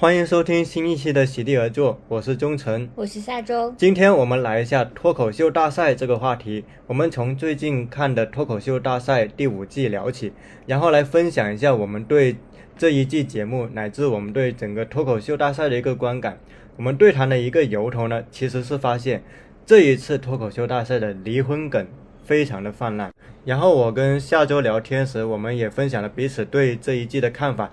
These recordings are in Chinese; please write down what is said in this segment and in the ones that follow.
欢迎收听新一期的席地而坐，我是钟晨，我是下周。今天我们来一下脱口秀大赛这个话题，我们从最近看的脱口秀大赛第五季聊起，然后来分享一下我们对这一季节目乃至我们对整个脱口秀大赛的一个观感。我们对谈的一个由头呢，其实是发现这一次脱口秀大赛的离婚梗非常的泛滥。然后我跟下周聊天时，我们也分享了彼此对这一季的看法。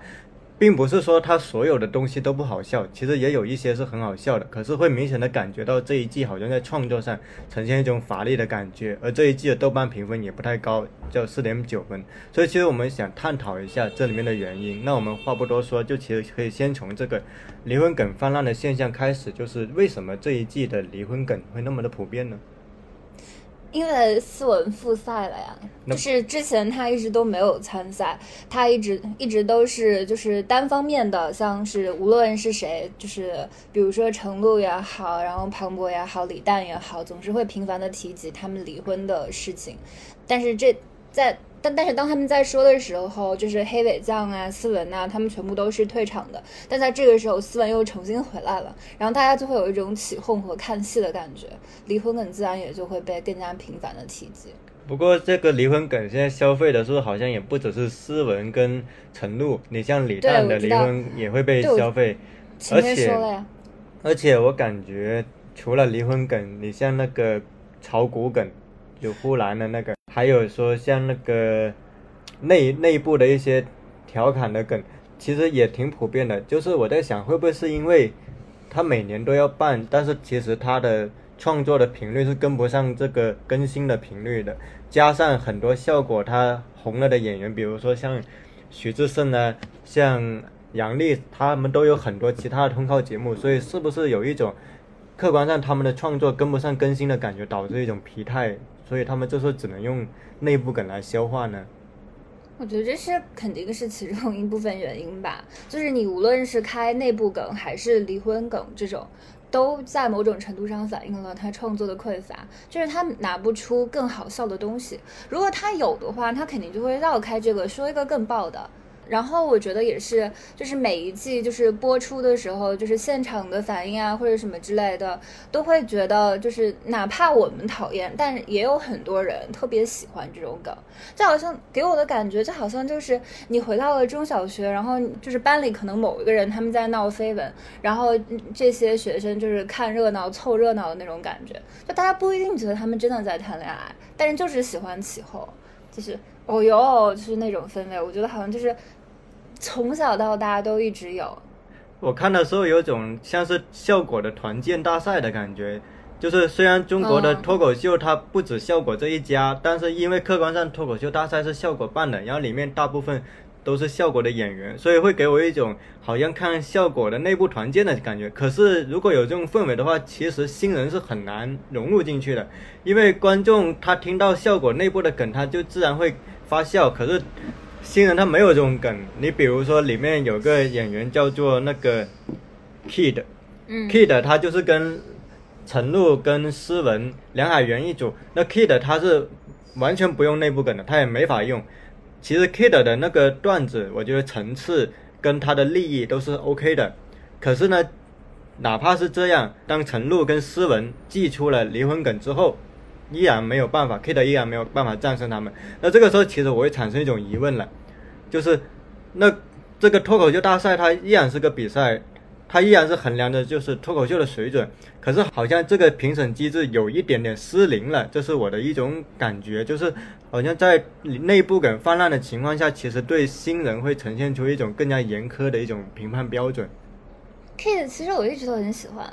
并不是说他所有的东西都不好笑，其实也有一些是很好笑的。可是会明显的感觉到这一季好像在创作上呈现一种乏力的感觉，而这一季的豆瓣评分也不太高，叫四点九分。所以其实我们想探讨一下这里面的原因。那我们话不多说，就其实可以先从这个离婚梗泛滥的现象开始，就是为什么这一季的离婚梗会那么的普遍呢？因为斯文复赛了呀，就是之前他一直都没有参赛，他一直一直都是就是单方面的，像是无论是谁，就是比如说程璐也好，然后庞博也好，李诞也好，总是会频繁的提及他们离婚的事情，但是这在。但但是当他们在说的时候，就是黑尾酱啊、斯文呐，他们全部都是退场的。但在这个时候，斯文又重新回来了，然后大家就会有一种起哄和看戏的感觉，离婚梗自然也就会被更加频繁的提及。不过这个离婚梗现在消费的是好像也不只是斯文跟陈露，你像李诞的离婚也会被消费，而且而且我感觉除了离婚梗，你像那个炒股梗，有呼兰的那个。还有说像那个内内部的一些调侃的梗，其实也挺普遍的。就是我在想，会不会是因为他每年都要办，但是其实他的创作的频率是跟不上这个更新的频率的。加上很多效果他红了的演员，比如说像徐志胜啊，像杨笠，他们都有很多其他的通告节目，所以是不是有一种客观上他们的创作跟不上更新的感觉，导致一种疲态？所以他们这时候只能用内部梗来消化呢。我觉得这是肯定是其中一部分原因吧。就是你无论是开内部梗还是离婚梗这种，都在某种程度上反映了他创作的匮乏，就是他拿不出更好笑的东西。如果他有的话，他肯定就会绕开这个，说一个更爆的。然后我觉得也是，就是每一季就是播出的时候，就是现场的反应啊，或者什么之类的，都会觉得就是哪怕我们讨厌，但也有很多人特别喜欢这种梗。就好像给我的感觉，就好像就是你回到了中小学，然后就是班里可能某一个人他们在闹绯闻，然后这些学生就是看热闹凑热闹的那种感觉。就大家不一定觉得他们真的在谈恋爱，但是就是喜欢起哄，就是哦哟，就是那种氛围。我觉得好像就是。从小到大都一直有。我看的时候有种像是效果的团建大赛的感觉，就是虽然中国的脱口秀它不止效果这一家，但是因为客观上脱口秀大赛是效果办的，然后里面大部分都是效果的演员，所以会给我一种好像看效果的内部团建的感觉。可是如果有这种氛围的话，其实新人是很难融入进去的，因为观众他听到效果内部的梗，他就自然会发笑。可是。新人他没有这种梗，你比如说里面有个演员叫做那个 Kid，嗯，Kid 他就是跟陈露跟诗文梁海源一组，那 Kid 他是完全不用内部梗的，他也没法用。其实 Kid 的那个段子，我觉得层次跟他的利益都是 OK 的。可是呢，哪怕是这样，当陈露跟诗文寄出了离婚梗之后。依然没有办法，Kate 依然没有办法战胜他们。那这个时候，其实我会产生一种疑问了，就是，那这个脱口秀大赛它依然是个比赛，它依然是衡量的就是脱口秀的水准。可是好像这个评审机制有一点点失灵了，这是我的一种感觉，就是好像在内部梗泛滥的情况下，其实对新人会呈现出一种更加严苛的一种评判标准。Kate 其实我一直都很喜欢。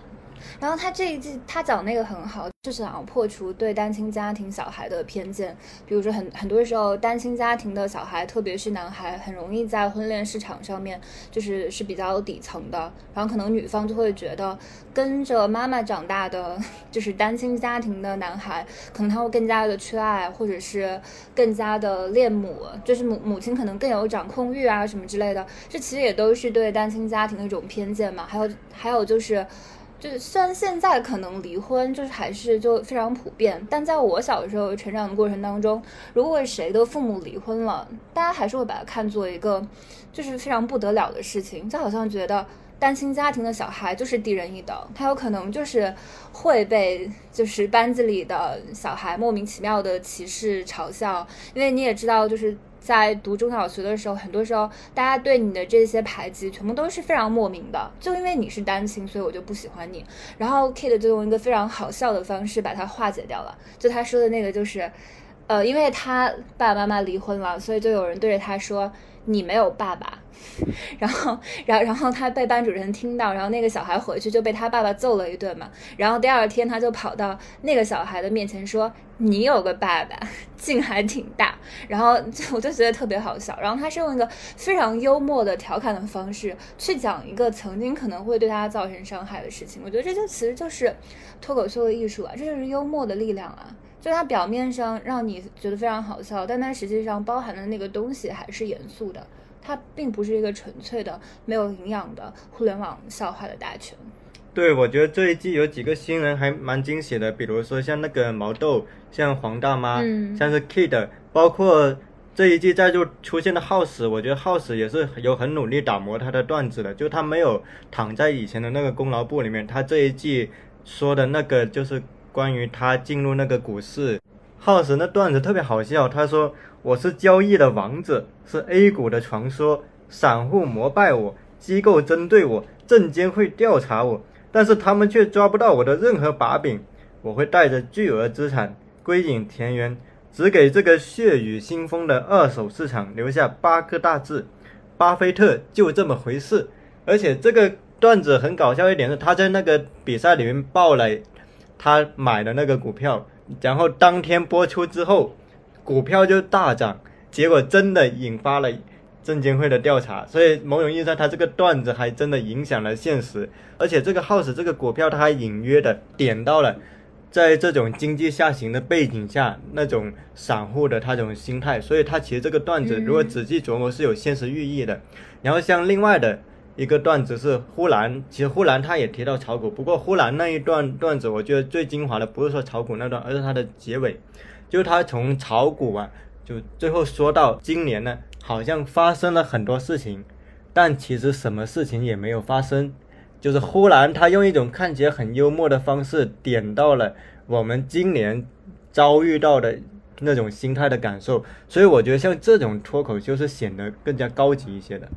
然后他这一季他讲那个很好，就是想要破除对单亲家庭小孩的偏见。比如说很很多时候，单亲家庭的小孩，特别是男孩，很容易在婚恋市场上面就是是比较底层的。然后可能女方就会觉得，跟着妈妈长大的就是单亲家庭的男孩，可能他会更加的缺爱，或者是更加的恋母，就是母母亲可能更有掌控欲啊什么之类的。这其实也都是对单亲家庭的一种偏见嘛。还有还有就是。就是虽然现在可能离婚就是还是就非常普遍，但在我小时候成长的过程当中，如果谁的父母离婚了，大家还是会把它看作一个就是非常不得了的事情，就好像觉得单亲家庭的小孩就是低人一等，他有可能就是会被就是班级里的小孩莫名其妙的歧视嘲笑，因为你也知道，就是在读中小学的时候，很多时候大家对你的这些排挤全部都是非常莫名的，就因为你是单亲，所以我就不喜欢你。然后 Kid 就用一个非常好笑的方式把它化解掉了，就他说的那个就是。呃，因为他爸爸妈妈离婚了，所以就有人对着他说：“你没有爸爸。”然后，然后，然后他被班主任听到，然后那个小孩回去就被他爸爸揍了一顿嘛。然后第二天他就跑到那个小孩的面前说：“你有个爸爸，劲还挺大。”然后就我就觉得特别好笑。然后他是用一个非常幽默的调侃的方式去讲一个曾经可能会对他造成伤害的事情。我觉得这就其实就是脱口秀的艺术啊，这就是幽默的力量啊。就它表面上让你觉得非常好笑，但它实际上包含的那个东西还是严肃的。它并不是一个纯粹的没有营养的互联网笑话的大全。对，我觉得这一季有几个新人还蛮惊喜的，比如说像那个毛豆，像黄大妈，像是 Kid，包括这一季再就出现的 House，我觉得 House 也是有很努力打磨他的段子的，就他没有躺在以前的那个功劳簿里面，他这一季说的那个就是。关于他进入那个股市，House 那段子特别好笑。他说：“我是交易的王者，是 A 股的传说，散户膜拜我，机构针对我，证监会调查我，但是他们却抓不到我的任何把柄。我会带着巨额资产归隐田园，只给这个血雨腥风的二手市场留下八个大字：巴菲特就这么回事。”而且这个段子很搞笑一点是，他在那个比赛里面爆了。他买的那个股票，然后当天播出之后，股票就大涨，结果真的引发了证监会的调查。所以某种意义上，他这个段子还真的影响了现实。而且这个 House 这个股票，它还隐约的点到了，在这种经济下行的背景下，那种散户的他这种心态。所以他其实这个段子如果仔细琢磨是有现实寓意的。然后像另外的。一个段子是呼兰，其实呼兰他也提到炒股，不过呼兰那一段段子，我觉得最精华的不是说炒股那段，而是他的结尾，就他从炒股啊，就最后说到今年呢，好像发生了很多事情，但其实什么事情也没有发生，就是呼兰他用一种看起来很幽默的方式点到了我们今年遭遇到的那种心态的感受，所以我觉得像这种脱口秀是显得更加高级一些的，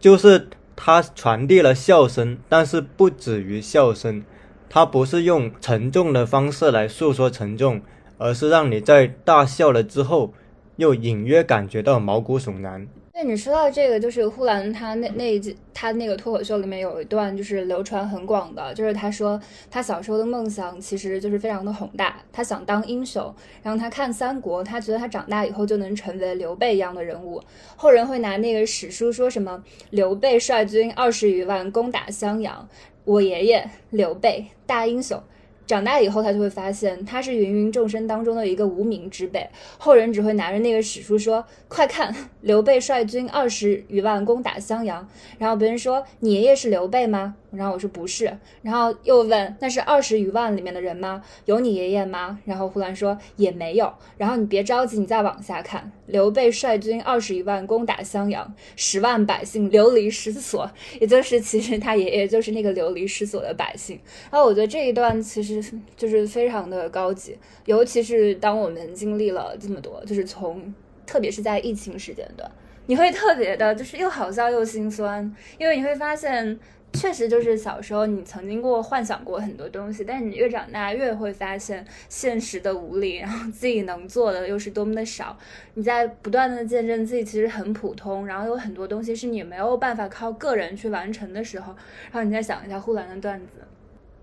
就是。它传递了笑声，但是不止于笑声，它不是用沉重的方式来诉说沉重，而是让你在大笑了之后，又隐约感觉到毛骨悚然。对你说到这个，就是呼兰他那那一季他那个脱口秀里面有一段就是流传很广的，就是他说他小时候的梦想其实就是非常的宏大，他想当英雄，然后他看三国，他觉得他长大以后就能成为刘备一样的人物。后人会拿那个史书说什么刘备率军二十余万攻打襄阳，我爷爷刘备大英雄。长大以后，他就会发现他是芸芸众生当中的一个无名之辈，后人只会拿着那个史书说：“快看，刘备率军二十余万攻打襄阳。”然后别人说：“你爷爷是刘备吗？”然后我说不是，然后又问那是二十余万里面的人吗？有你爷爷吗？然后胡兰说也没有。然后你别着急，你再往下看，刘备率军二十余万攻打襄阳，十万百姓流离失所，也就是其实他爷爷就是那个流离失所的百姓。然后我觉得这一段其实就是非常的高级，尤其是当我们经历了这么多，就是从特别是在疫情时间段，你会特别的就是又好笑又心酸，因为你会发现。确实，就是小时候你曾经过幻想过很多东西，但是你越长大越会发现现实的无力，然后自己能做的又是多么的少。你在不断的见证自己其实很普通，然后有很多东西是你没有办法靠个人去完成的时候，然后你再想一下呼兰的段子。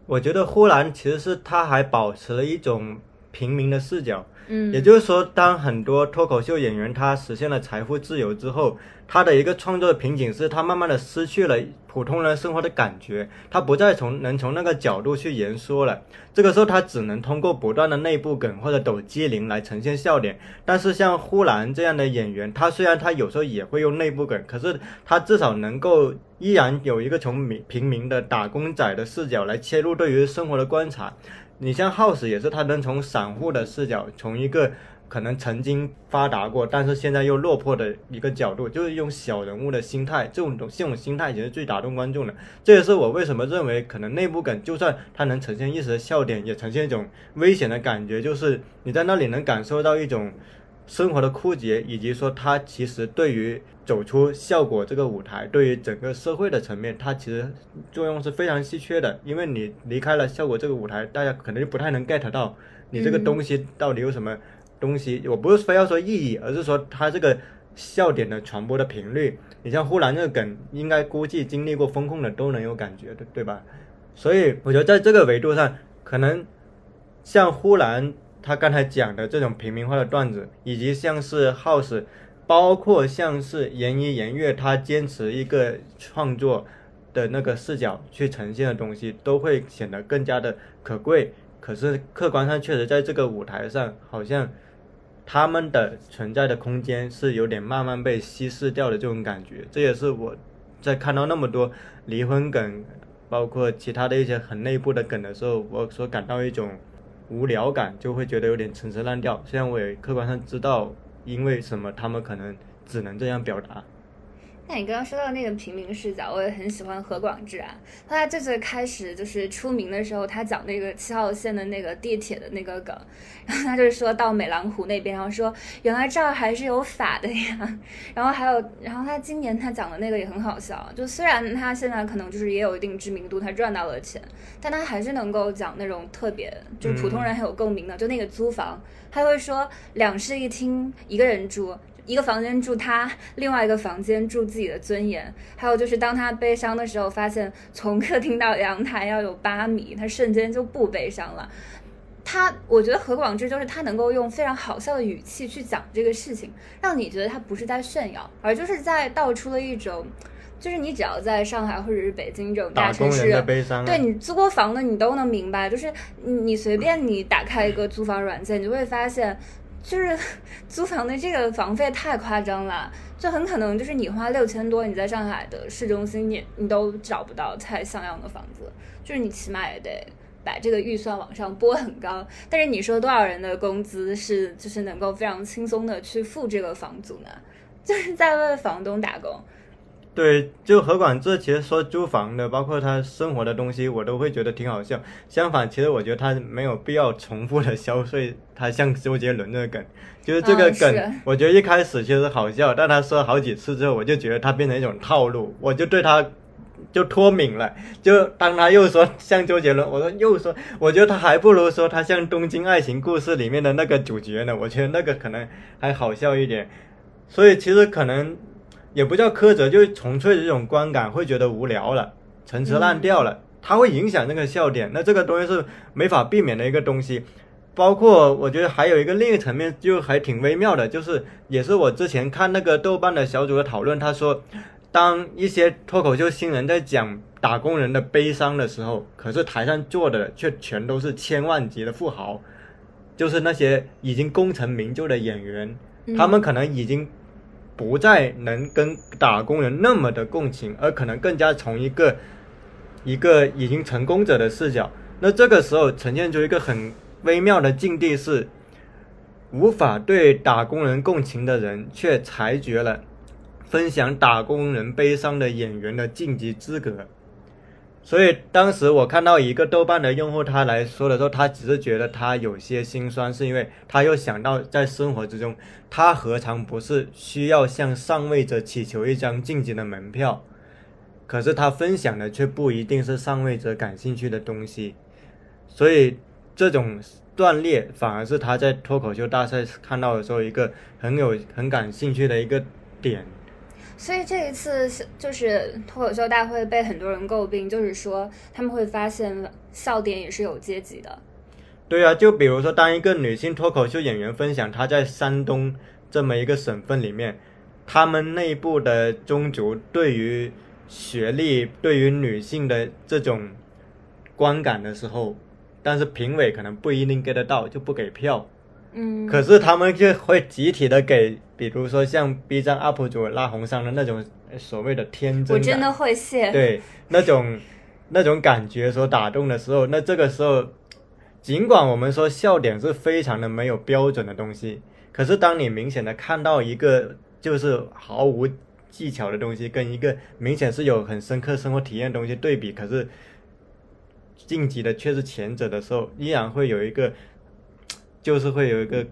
我觉得呼兰其实是他还保持了一种平民的视角，嗯，也就是说，当很多脱口秀演员他实现了财富自由之后。他的一个创作的瓶颈是他慢慢的失去了普通人生活的感觉，他不再从能从那个角度去言说了。这个时候他只能通过不断的内部梗或者抖机灵来呈现笑点。但是像呼兰这样的演员，他虽然他有时候也会用内部梗，可是他至少能够依然有一个从民平民的打工仔的视角来切入对于生活的观察。你像 House 也是他能从散户的视角，从一个。可能曾经发达过，但是现在又落魄的一个角度，就是用小人物的心态，这种这种心态也是最打动观众的。这也是我为什么认为，可能内部梗就算它能呈现一时的笑点，也呈现一种危险的感觉，就是你在那里能感受到一种生活的枯竭，以及说它其实对于走出效果这个舞台，对于整个社会的层面，它其实作用是非常稀缺的。因为你离开了效果这个舞台，大家可能就不太能 get 到你这个东西到底有什么。东西我不是非要说意义，而是说它这个笑点的传播的频率。你像呼兰这个梗，应该估计经历过风控的都能有感觉的，对吧？所以我觉得在这个维度上，可能像呼兰他刚才讲的这种平民化的段子，以及像是 House，包括像是言一言月他坚持一个创作的那个视角去呈现的东西，都会显得更加的可贵。可是客观上确实在这个舞台上，好像。他们的存在的空间是有点慢慢被稀释掉的这种感觉，这也是我在看到那么多离婚梗，包括其他的一些很内部的梗的时候，我所感到一种无聊感，就会觉得有点陈词滥调。虽然我也客观上知道，因为什么他们可能只能这样表达。那你刚刚说到那个平民视角，我也很喜欢何广智啊。他最最开始就是出名的时候，他讲那个七号线的那个地铁的那个梗，然后他就说到美兰湖那边，然后说原来这儿还是有法的呀。然后还有，然后他今年他讲的那个也很好笑，就虽然他现在可能就是也有一定知名度，他赚到了钱，但他还是能够讲那种特别就是普通人很有共鸣的，就那个租房，他会说两室一厅一个人住。一个房间住他，另外一个房间住自己的尊严。还有就是，当他悲伤的时候，发现从客厅到阳台要有八米，他瞬间就不悲伤了。他，我觉得何广智就是他能够用非常好笑的语气去讲这个事情，让你觉得他不是在炫耀，而就是在道出了一种，就是你只要在上海或者是北京这种大城市，对你租过房的你都能明白，就是你随便你打开一个租房软件，你就会发现。就是 租房的这个房费太夸张了，就很可能就是你花六千多，你在上海的市中心，你你都找不到太像样的房子，就是你起码也得把这个预算往上拨很高。但是你说多少人的工资是就是能够非常轻松的去付这个房租呢？就是在为房东打工。对，就何广智其实说租房的，包括他生活的东西，我都会觉得挺好笑。相反，其实我觉得他没有必要重复的消费。他像周杰伦的梗，就是这个梗，我觉得一开始其实好笑，但他说好几次之后，我就觉得他变成一种套路，我就对他就脱敏了。就当他又说像周杰伦，我说又说，我觉得他还不如说他像《东京爱情故事》里面的那个主角呢。我觉得那个可能还好笑一点。所以其实可能。也不叫苛责，就是纯粹的这种观感会觉得无聊了，陈词滥调了，它会影响那个笑点。那这个东西是没法避免的一个东西。包括我觉得还有一个另一个层面，就还挺微妙的，就是也是我之前看那个豆瓣的小组的讨论，他说，当一些脱口秀新人在讲打工人的悲伤的时候，可是台上坐的却全都是千万级的富豪，就是那些已经功成名就的演员，他们可能已经。不再能跟打工人那么的共情，而可能更加从一个一个已经成功者的视角。那这个时候呈现出一个很微妙的境地是，无法对打工人共情的人，却裁决了分享打工人悲伤的演员的晋级资格。所以当时我看到一个豆瓣的用户他来说的时候，他只是觉得他有些心酸，是因为他又想到在生活之中，他何尝不是需要向上位者祈求一张晋级的门票？可是他分享的却不一定是上位者感兴趣的东西，所以这种断裂反而是他在脱口秀大赛看到的时候一个很有很感兴趣的一个点。所以这一次就是脱口秀大会被很多人诟病，就是说他们会发现笑点也是有阶级的。对啊，就比如说当一个女性脱口秀演员分享她在山东这么一个省份里面，他们内部的宗族对于学历、对于女性的这种观感的时候，但是评委可能不一定 get 到，就不给票。嗯，可是他们就会集体的给，比如说像 B 站 UP 主拉红上的那种所谓的天真，我真的会谢。对，那种那种感觉所打动的时候，那这个时候，尽管我们说笑点是非常的没有标准的东西，可是当你明显的看到一个就是毫无技巧的东西，跟一个明显是有很深刻生活体验的东西对比，可是晋级的却是前者的时候，依然会有一个，就是会有一个，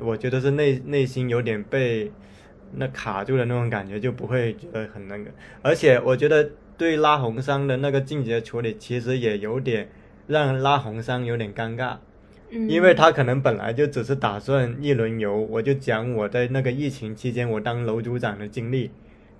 我觉得是内内心有点被那卡住的那种感觉，就不会觉得很那个。而且我觉得对拉红桑的那个晋级的处理，其实也有点让拉红桑有点尴尬。嗯，因为他可能本来就只是打算一轮游，我就讲我在那个疫情期间我当楼组长的经历，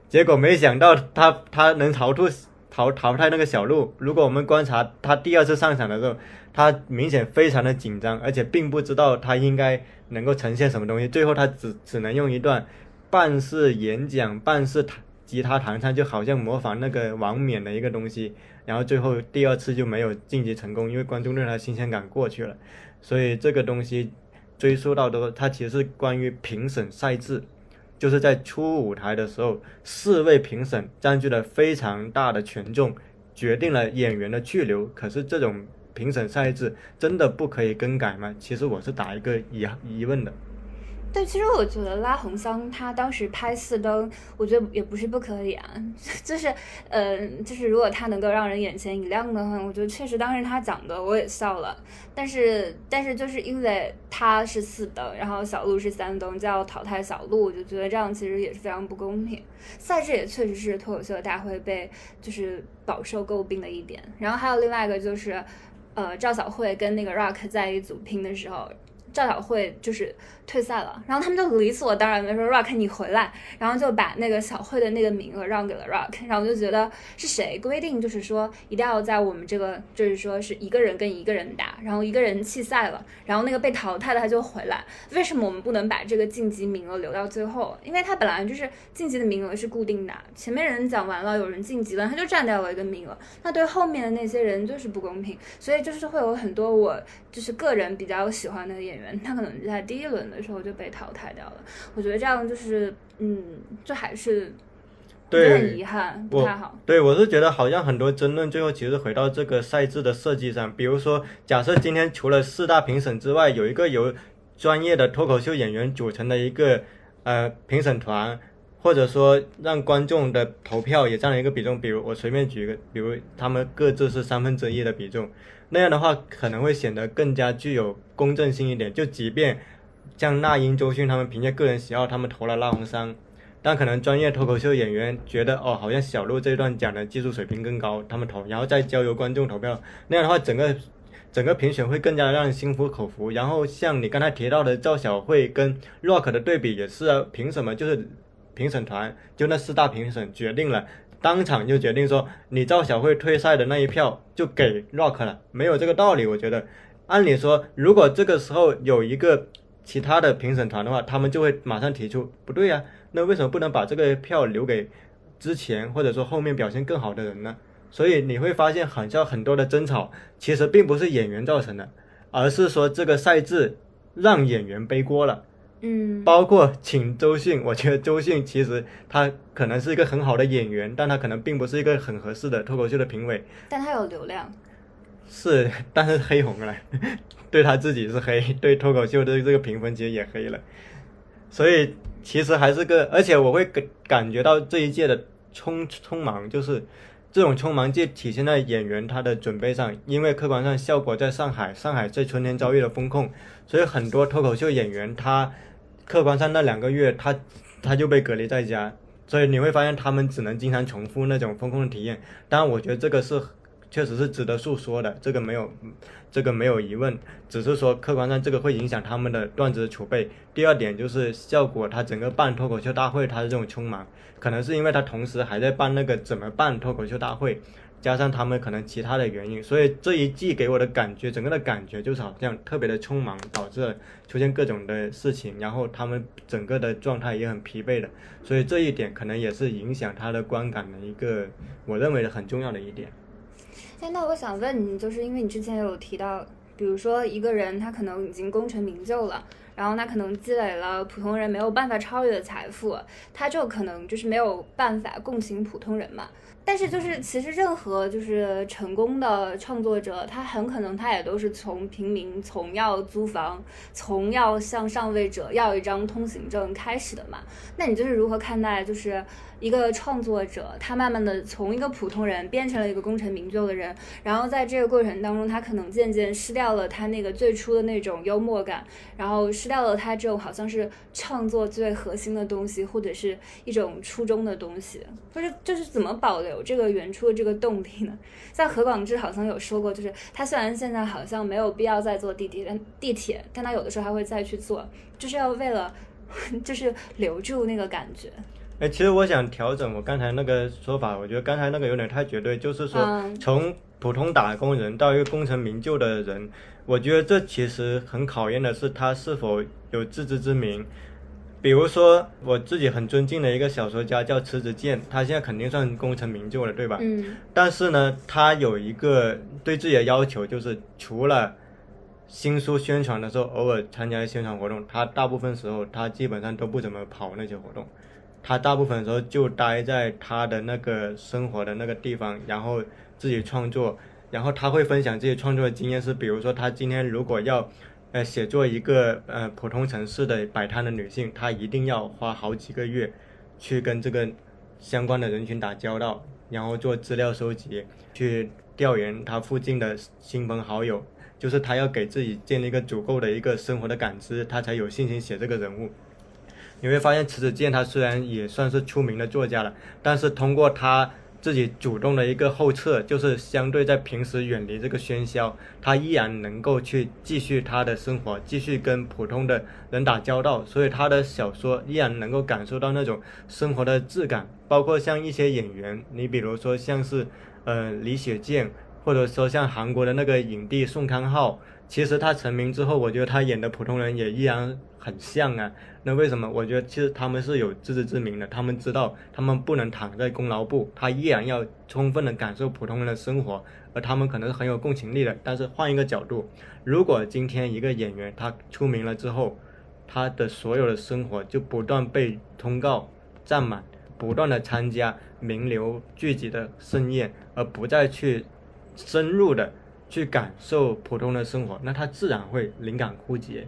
结果没想到他他能逃出淘淘汰那个小鹿。如果我们观察他第二次上场的时候，他明显非常的紧张，而且并不知道他应该能够呈现什么东西。最后他只只能用一段半是演讲半是弹吉他弹唱，就好像模仿那个王冕的一个东西。然后最后第二次就没有晋级成功，因为观众对他新鲜感过去了。所以这个东西追溯到的，它其实是关于评审赛制，就是在初舞台的时候，四位评审占据了非常大的权重，决定了演员的去留。可是这种评审赛制真的不可以更改吗？其实我是打一个疑疑问的。对，其实我觉得拉红桑他当时拍四灯，我觉得也不是不可以啊。就是，呃，就是如果他能够让人眼前一亮的话，我觉得确实当时他讲的我也笑了。但是，但是就是因为他是四灯，然后小鹿是三灯，就要淘汰小鹿，我就觉得这样其实也是非常不公平。赛制也确实是脱口秀大会被就是饱受诟病的一点。然后还有另外一个就是，呃，赵小慧跟那个 Rock 在一组拼的时候。赵小慧就是退赛了，然后他们就理所当然的说 Rock 你回来，然后就把那个小慧的那个名额让给了 Rock，然后我就觉得是谁规定就是说一定要在我们这个就是说是一个人跟一个人打，然后一个人弃赛了，然后那个被淘汰的他就回来，为什么我们不能把这个晋级名额留到最后？因为他本来就是晋级的名额是固定的，前面人讲完了，有人晋级了，他就占掉了一个名额，那对后面的那些人就是不公平，所以就是会有很多我就是个人比较喜欢的演员。他可能在第一轮的时候就被淘汰掉了，我觉得这样就是，嗯，这还是很遗憾，不太好。对，我是觉得好像很多争论最后其实回到这个赛制的设计上。比如说，假设今天除了四大评审之外，有一个由专业的脱口秀演员组成的一个呃评审团，或者说让观众的投票也占了一个比重，比如我随便举一个，比如他们各自是三分之一的比重。那样的话可能会显得更加具有公正性一点。就即便像那英、周迅他们凭借个人喜好，他们投了拉红桑，但可能专业脱口秀演员觉得哦，好像小鹿这段讲的技术水平更高，他们投，然后再交由观众投票。那样的话，整个整个评选会更加让人心服口服。然后像你刚才提到的赵小慧跟 Rock 的对比也是，凭什么就是评审团就那四大评审决定了？当场就决定说，你赵小慧退赛的那一票就给 Rock 了，没有这个道理。我觉得，按理说，如果这个时候有一个其他的评审团的话，他们就会马上提出，不对呀，那为什么不能把这个票留给之前或者说后面表现更好的人呢？所以你会发现，好像很多的争吵其实并不是演员造成的，而是说这个赛制让演员背锅了。嗯，包括请周迅，我觉得周迅其实他可能是一个很好的演员，但他可能并不是一个很合适的脱口秀的评委。但他有流量，是，但是黑红了，对他自己是黑，对脱口秀的这个评分其实也黑了。所以其实还是个，而且我会感感觉到这一届的匆匆忙，就是这种匆忙，就体现在演员他的准备上，因为客观上效果在上海，上海在春天遭遇了风控，所以很多脱口秀演员他。客观上那两个月，他他就被隔离在家，所以你会发现他们只能经常重复那种风控的体验。当然，我觉得这个是确实是值得诉说的，这个没有这个没有疑问，只是说客观上这个会影响他们的段子储备。第二点就是效果，他整个办脱口秀大会，他的这种匆忙，可能是因为他同时还在办那个怎么办脱口秀大会。加上他们可能其他的原因，所以这一季给我的感觉，整个的感觉就是好像特别的匆忙，导致出现各种的事情，然后他们整个的状态也很疲惫的，所以这一点可能也是影响他的观感的一个，我认为的很重要的一点。哎，那我想问你，就是因为你之前有提到，比如说一个人他可能已经功成名就了，然后他可能积累了普通人没有办法超越的财富，他就可能就是没有办法共情普通人嘛。但是就是其实任何就是成功的创作者，他很可能他也都是从平民，从要租房，从要向上位者要一张通行证开始的嘛。那你就是如何看待就是？一个创作者，他慢慢的从一个普通人变成了一个功成名就的人，然后在这个过程当中，他可能渐渐失掉了他那个最初的那种幽默感，然后失掉了他这种好像是创作最核心的东西，或者是一种初衷的东西，或者就是怎么保留这个原初的这个动力呢？像何广智好像有说过，就是他虽然现在好像没有必要再坐地铁，但地铁，但他有的时候还会再去做，就是要为了 就是留住那个感觉。哎，其实我想调整我刚才那个说法，我觉得刚才那个有点太绝对，就是说嗯从普通打工人到一个功成名就的人，我觉得这其实很考验的是他是否有自知之明。比如说我自己很尊敬的一个小说家叫迟子建，他现在肯定算功成名就了，对吧？嗯但是呢，他有一个对自己的要求，就是除了新书宣传的时候偶尔参加宣传活动，他大部分时候他基本上都不怎么跑那些活动，他大部分时候就待在他的那个生活的那个地方，然后自己创作，然后他会分享自己创作的经验是，比如说他今天如果要。呃，写作一个呃普通城市的摆摊的女性，她一定要花好几个月去跟这个相关的人群打交道，然后做资料收集，去调研他附近的亲朋好友，就是他要给自己建立一个足够的一个生活的感知，他才有信心写这个人物。你会发现迟子健他虽然也算是出名的作家了，但是通过他自己主动的一个后撤，就是相对在平时远离这个喧嚣，他依然能够去继续他的生活，继续跟普通的人打交道，所以他的小说依然能够感受到那种生活的质感。包括像一些演员，你比如说像是呃李雪健，或者说像韩国的那个影帝宋康昊，其实他成名之后，我觉得他演的普通人也依然很像啊。那为什么？我觉得其实他们是有自知之明的，他们知道他们不能躺在功劳簿，他依然要充分的感受普通人的生活，而他们可能是很有共情力的。但是换一个角度，如果今天一个演员他出名了之后，他的所有的生活就不断被通告占满，不断的参加名流聚集的盛宴，而不再去深入的去感受普通的生活，那他自然会灵感枯竭。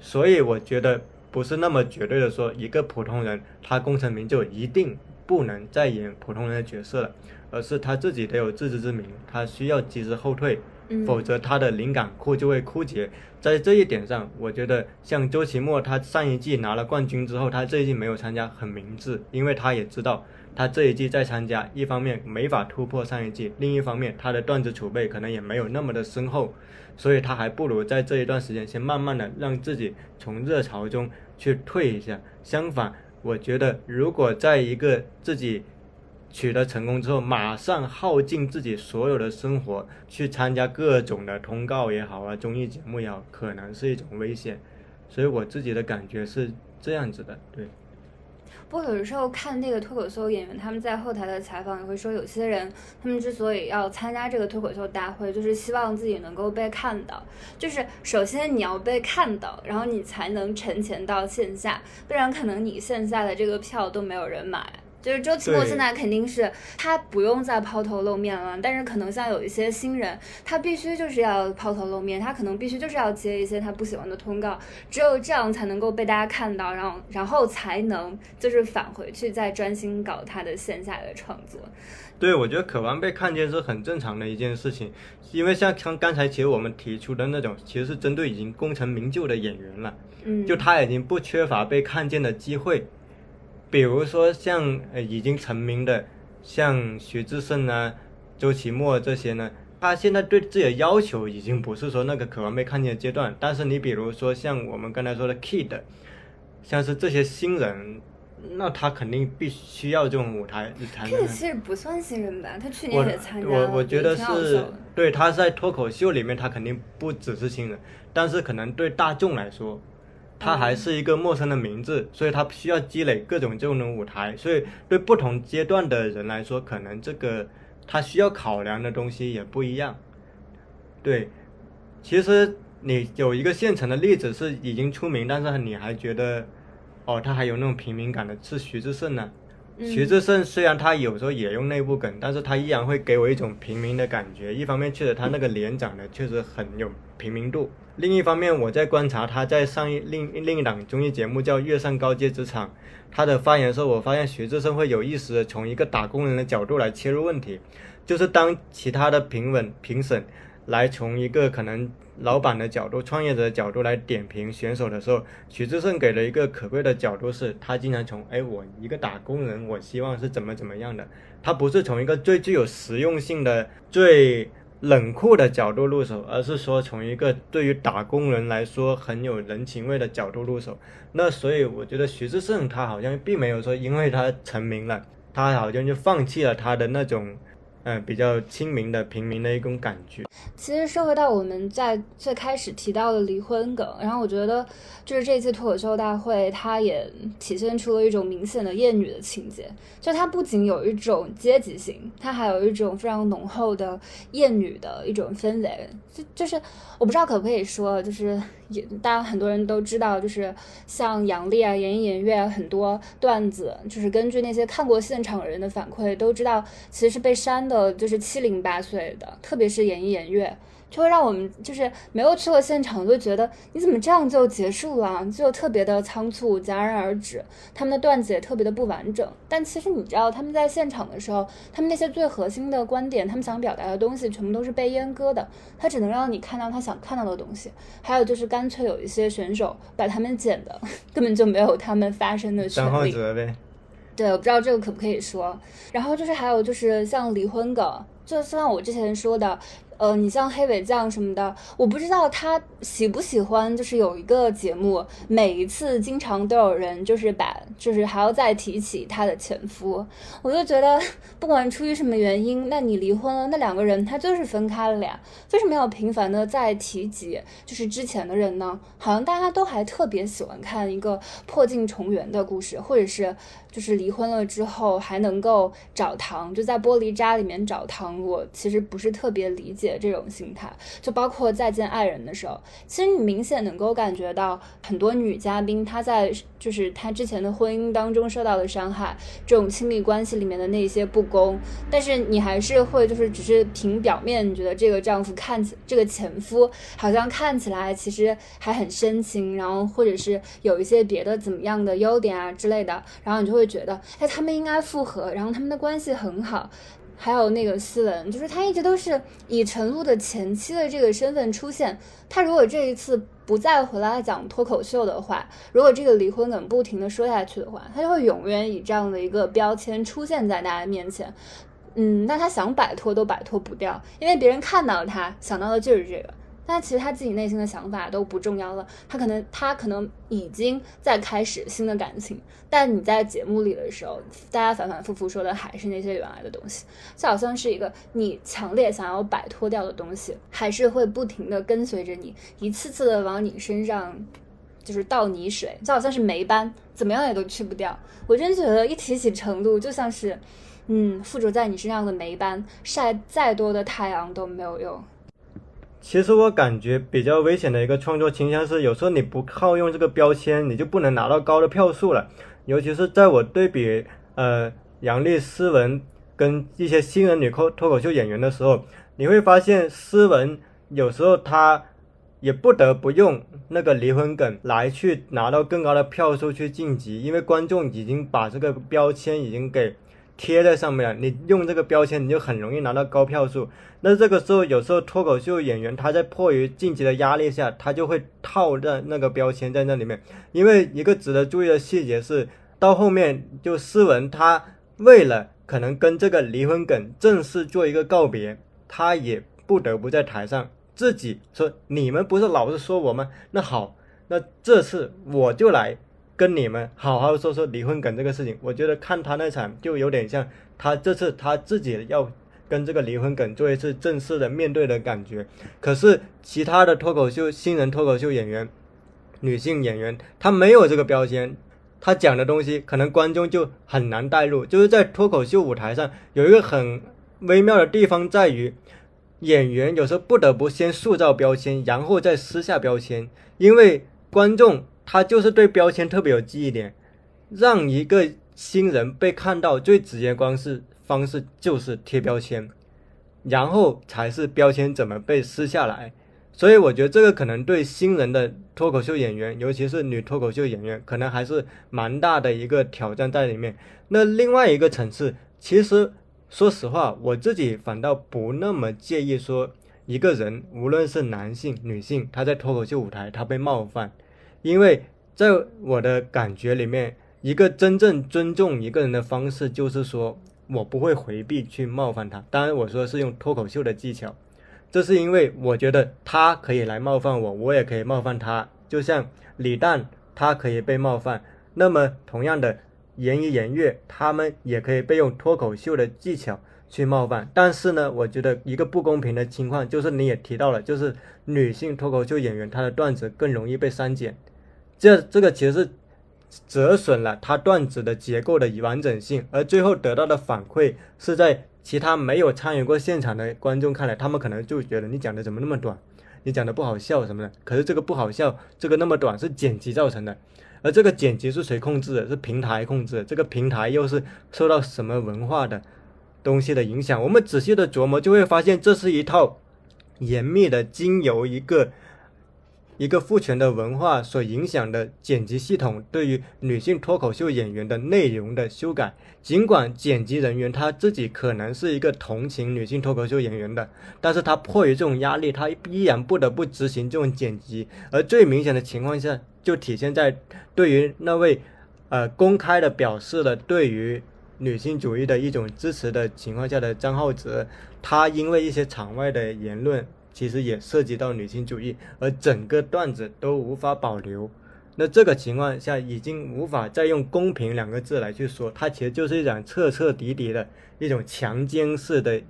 所以我觉得不是那么绝对的说，一个普通人他功成名就一定不能再演普通人的角色了，而是他自己得有自知之明，他需要及时后退，嗯否则他的灵感库就会枯竭。在这一点上，我觉得像周奇墨，他上一季拿了冠军之后，他这一季没有参加，很明智，因为他也知道他这一季再参加，一方面没法突破上一季，另一方面他的段子储备可能也没有那么的深厚，所以他还不如在这一段时间先慢慢的让自己从热潮中去退一下。相反，我觉得如果在一个自己取得成功之后，马上耗尽自己所有的生活去参加各种的通告也好啊，综艺节目也好，可能是一种危险。所以我自己的感觉是这样子的，对。不过有的时候看那个脱口秀演员他们在后台的采访也会说，有些人他们之所以要参加这个脱口秀大会，就是希望自己能够被看到。就是首先你要被看到，然后你才能沉潜到线下，不然可能你线下的这个票都没有人买。就是周奇墨现在肯定是他不用再抛头露面了，但是可能像有一些新人，他必须就是要抛头露面，他可能必须就是要接一些他不喜欢的通告，只有这样才能够被大家看到，然后然后才能就是返回去再专心搞他的线下的创作。对，我觉得渴望被看见是很正常的一件事情，因为像像刚才其实我们提出的那种，其实是针对已经功成名就的演员了，嗯，就他已经不缺乏被看见的机会，比如说像呃已经成名的，像徐志胜啊、周奇墨这些呢，他现在对自己的要求已经不是说那个渴望被看见的阶段，但是你比如说像我们刚才说的 Kid，像是这些新人，那他肯定必须要这种舞台才能这个。其实不算新人吧，他去年也参加了，我我觉得是对他在脱口秀里面，他肯定不只是新人，但是可能对大众来说，他还是一个陌生的名字，所以他需要积累各种这种舞台，所以对不同阶段的人来说，可能这个他需要考量的东西也不一样。对，其实你有一个现成的例子是已经出名，但是你还觉得，哦，他还有那种平民感的，是徐志胜呢。徐志胜虽然他有时候也用内部梗，但是他依然会给我一种平民的感觉。一方面，确实他那个脸长得确实很有平民度；另一方面，我在观察他在上一另另一档综艺节目叫《月上高阶职场》，他的发言时候，我发现徐志胜会有意识的从一个打工人的角度来切入问题，就是当其他的评委评审来从一个可能。老板的角度、创业者的角度来点评选手的时候，徐志胜给了一个可贵的角度，是他经常从哎，我一个打工人，我希望是怎么怎么样的，他不是从一个最具有实用性的、最冷酷的角度入手，而是说从一个对于打工人来说很有人情味的角度入手。那所以我觉得徐志胜他好像并没有说，因为他成名了，他好像就放弃了他的那种。嗯，比较亲民的平民的一种感觉。其实说回到我们在最开始提到的离婚梗，然后我觉得就是这次脱口秀大会，它也体现出了一种明显的厌女的情节。就它不仅有一种阶级性，它还有一种非常浓厚的厌女的一种氛围。就就是我不知道可不可以说，就是也大家很多人都知道，就是像杨笠啊、言一言月很多段子，就是根据那些看过现场人的反馈都知道，其实是被删的。就是七零八碎的，特别是演艺演乐，就会让我们就是没有去过现场，就觉得你怎么这样就结束了，就特别的仓促，戛然而止。他们的段子也特别的不完整。但其实你知道，他们在现场的时候，他们那些最核心的观点，他们想表达的东西，全部都是被阉割的。他只能让你看到他想看到的东西。还有就是干脆有一些选手把他们剪的，根本就没有他们发声的权利。呗。对，我不知道这个可不可以说。然后就是还有就是像离婚梗，就像我之前说的。呃，你像黑尾酱什么的，我不知道他喜不喜欢，就是有一个节目，每一次经常都有人就是把，就是还要再提起他的前夫，我就觉得不管出于什么原因，那你离婚了，那两个人他就是分开了呀，为什么要频繁的再提及就是之前的人呢？好像大家都还特别喜欢看一个破镜重圆的故事，或者是就是离婚了之后还能够找糖，就在玻璃渣里面找糖，我其实不是特别理解。这种心态，就包括再见爱人的时候，其实你明显能够感觉到很多女嘉宾她在就是她之前的婚姻当中受到的伤害，这种亲密关系里面的那些不公，但是你还是会就是只是凭表面，你觉得这个丈夫看起这个前夫好像看起来其实还很深情，然后或者是有一些别的怎么样的优点啊之类的，然后你就会会觉得哎他们应该复合，然后他们的关系很好。还有那个思文，就是他一直都是以陈露的前妻的这个身份出现。他如果这一次不再回来讲脱口秀的话，如果这个离婚梗不停的说下去的话，他就会永远以这样的一个标签出现在大家面前。嗯，那他想摆脱都摆脱不掉，因为别人看到他想到的就是这个。但其实他自己内心的想法都不重要了，他可能他可能已经在开始新的感情，但你在节目里的时候，大家反反复复说的还是那些原来的东西，就好像是一个你强烈想要摆脱掉的东西，还是会不停的跟随着你，一次次的往你身上就是倒泥水，就好像是霉斑，怎么样也都去不掉。我真觉得一提起程度，就像是，嗯，附着在你身上的霉斑，晒再多的太阳都没有用。其实我感觉比较危险的一个创作倾向是，有时候你不靠用这个标签，你就不能拿到高的票数了。尤其是在我对比呃杨丽、思文跟一些新人女脱脱口秀演员的时候，你会发现思文有时候她也不得不用那个离婚梗来去拿到更高的票数去晋级，因为观众已经把这个标签已经给。贴在上面，你用这个标签，你就很容易拿到高票数。那这个时候，有时候脱口秀演员他在迫于晋级的压力下，他就会套在那个标签在那里面。因为一个值得注意的细节是，到后面就思文他为了可能跟这个离婚梗正式做一个告别，他也不得不在台上自己说：“你们不是老是说我吗？那好，那这次我就来。”跟你们好好说说离婚梗这个事情，我觉得看他那场就有点像他这次他自己要跟这个离婚梗做一次正式的面对的感觉。可是其他的脱口秀新人脱口秀演员、女性演员，他没有这个标签，他讲的东西可能观众就很难带入。就是在脱口秀舞台上有一个很微妙的地方在于，演员有时候不得不先塑造标签，然后再撕下标签，因为观众。他就是对标签特别有记忆点，让一个新人被看到最直接方式方式就是贴标签，然后才是标签怎么被撕下来。所以我觉得这个可能对新人的脱口秀演员，尤其是女脱口秀演员，可能还是蛮大的一个挑战在里面。那另外一个层次，其实说实话，我自己反倒不那么介意说一个人，无论是男性、女性，他在脱口秀舞台他被冒犯，因为在我的感觉里面，一个真正尊重一个人的方式，就是说我不会回避去冒犯他。当然，我说是用脱口秀的技巧。这是因为我觉得他可以来冒犯我，我也可以冒犯他。就像李诞，他可以被冒犯，那么同样的，言一言月，他们也可以被用脱口秀的技巧去冒犯。但是呢，我觉得一个不公平的情况就是你也提到了，就是女性脱口秀演员她的段子更容易被删减，这这个其实是折损了他段子的结构的完整性，而最后得到的反馈是在。其他没有参与过现场的观众看来，他们可能就觉得你讲的怎么那么短，你讲的不好笑什么的。可是这个不好笑，这个那么短是剪辑造成的，而这个剪辑是谁控制的？是平台控制。这个平台又是受到什么文化的东西的影响？我们仔细的琢磨，就会发现这是一套严密的经由一个。一个父权的文化所影响的剪辑系统，对于女性脱口秀演员的内容的修改，尽管剪辑人员他自己可能是一个同情女性脱口秀演员的，但是他迫于这种压力，他依然不得不执行这种剪辑。而最明显的情况下，就体现在对于那位，呃，公开的表示了对于女性主义的一种支持的情况下的张浩哲，他因为一些场外的言论。其实也涉及到女性主义，而整个段子都无法保留。那这个情况下，已经无法再用公平两个字来去说，它其实就是一种彻彻底底的一种强奸式的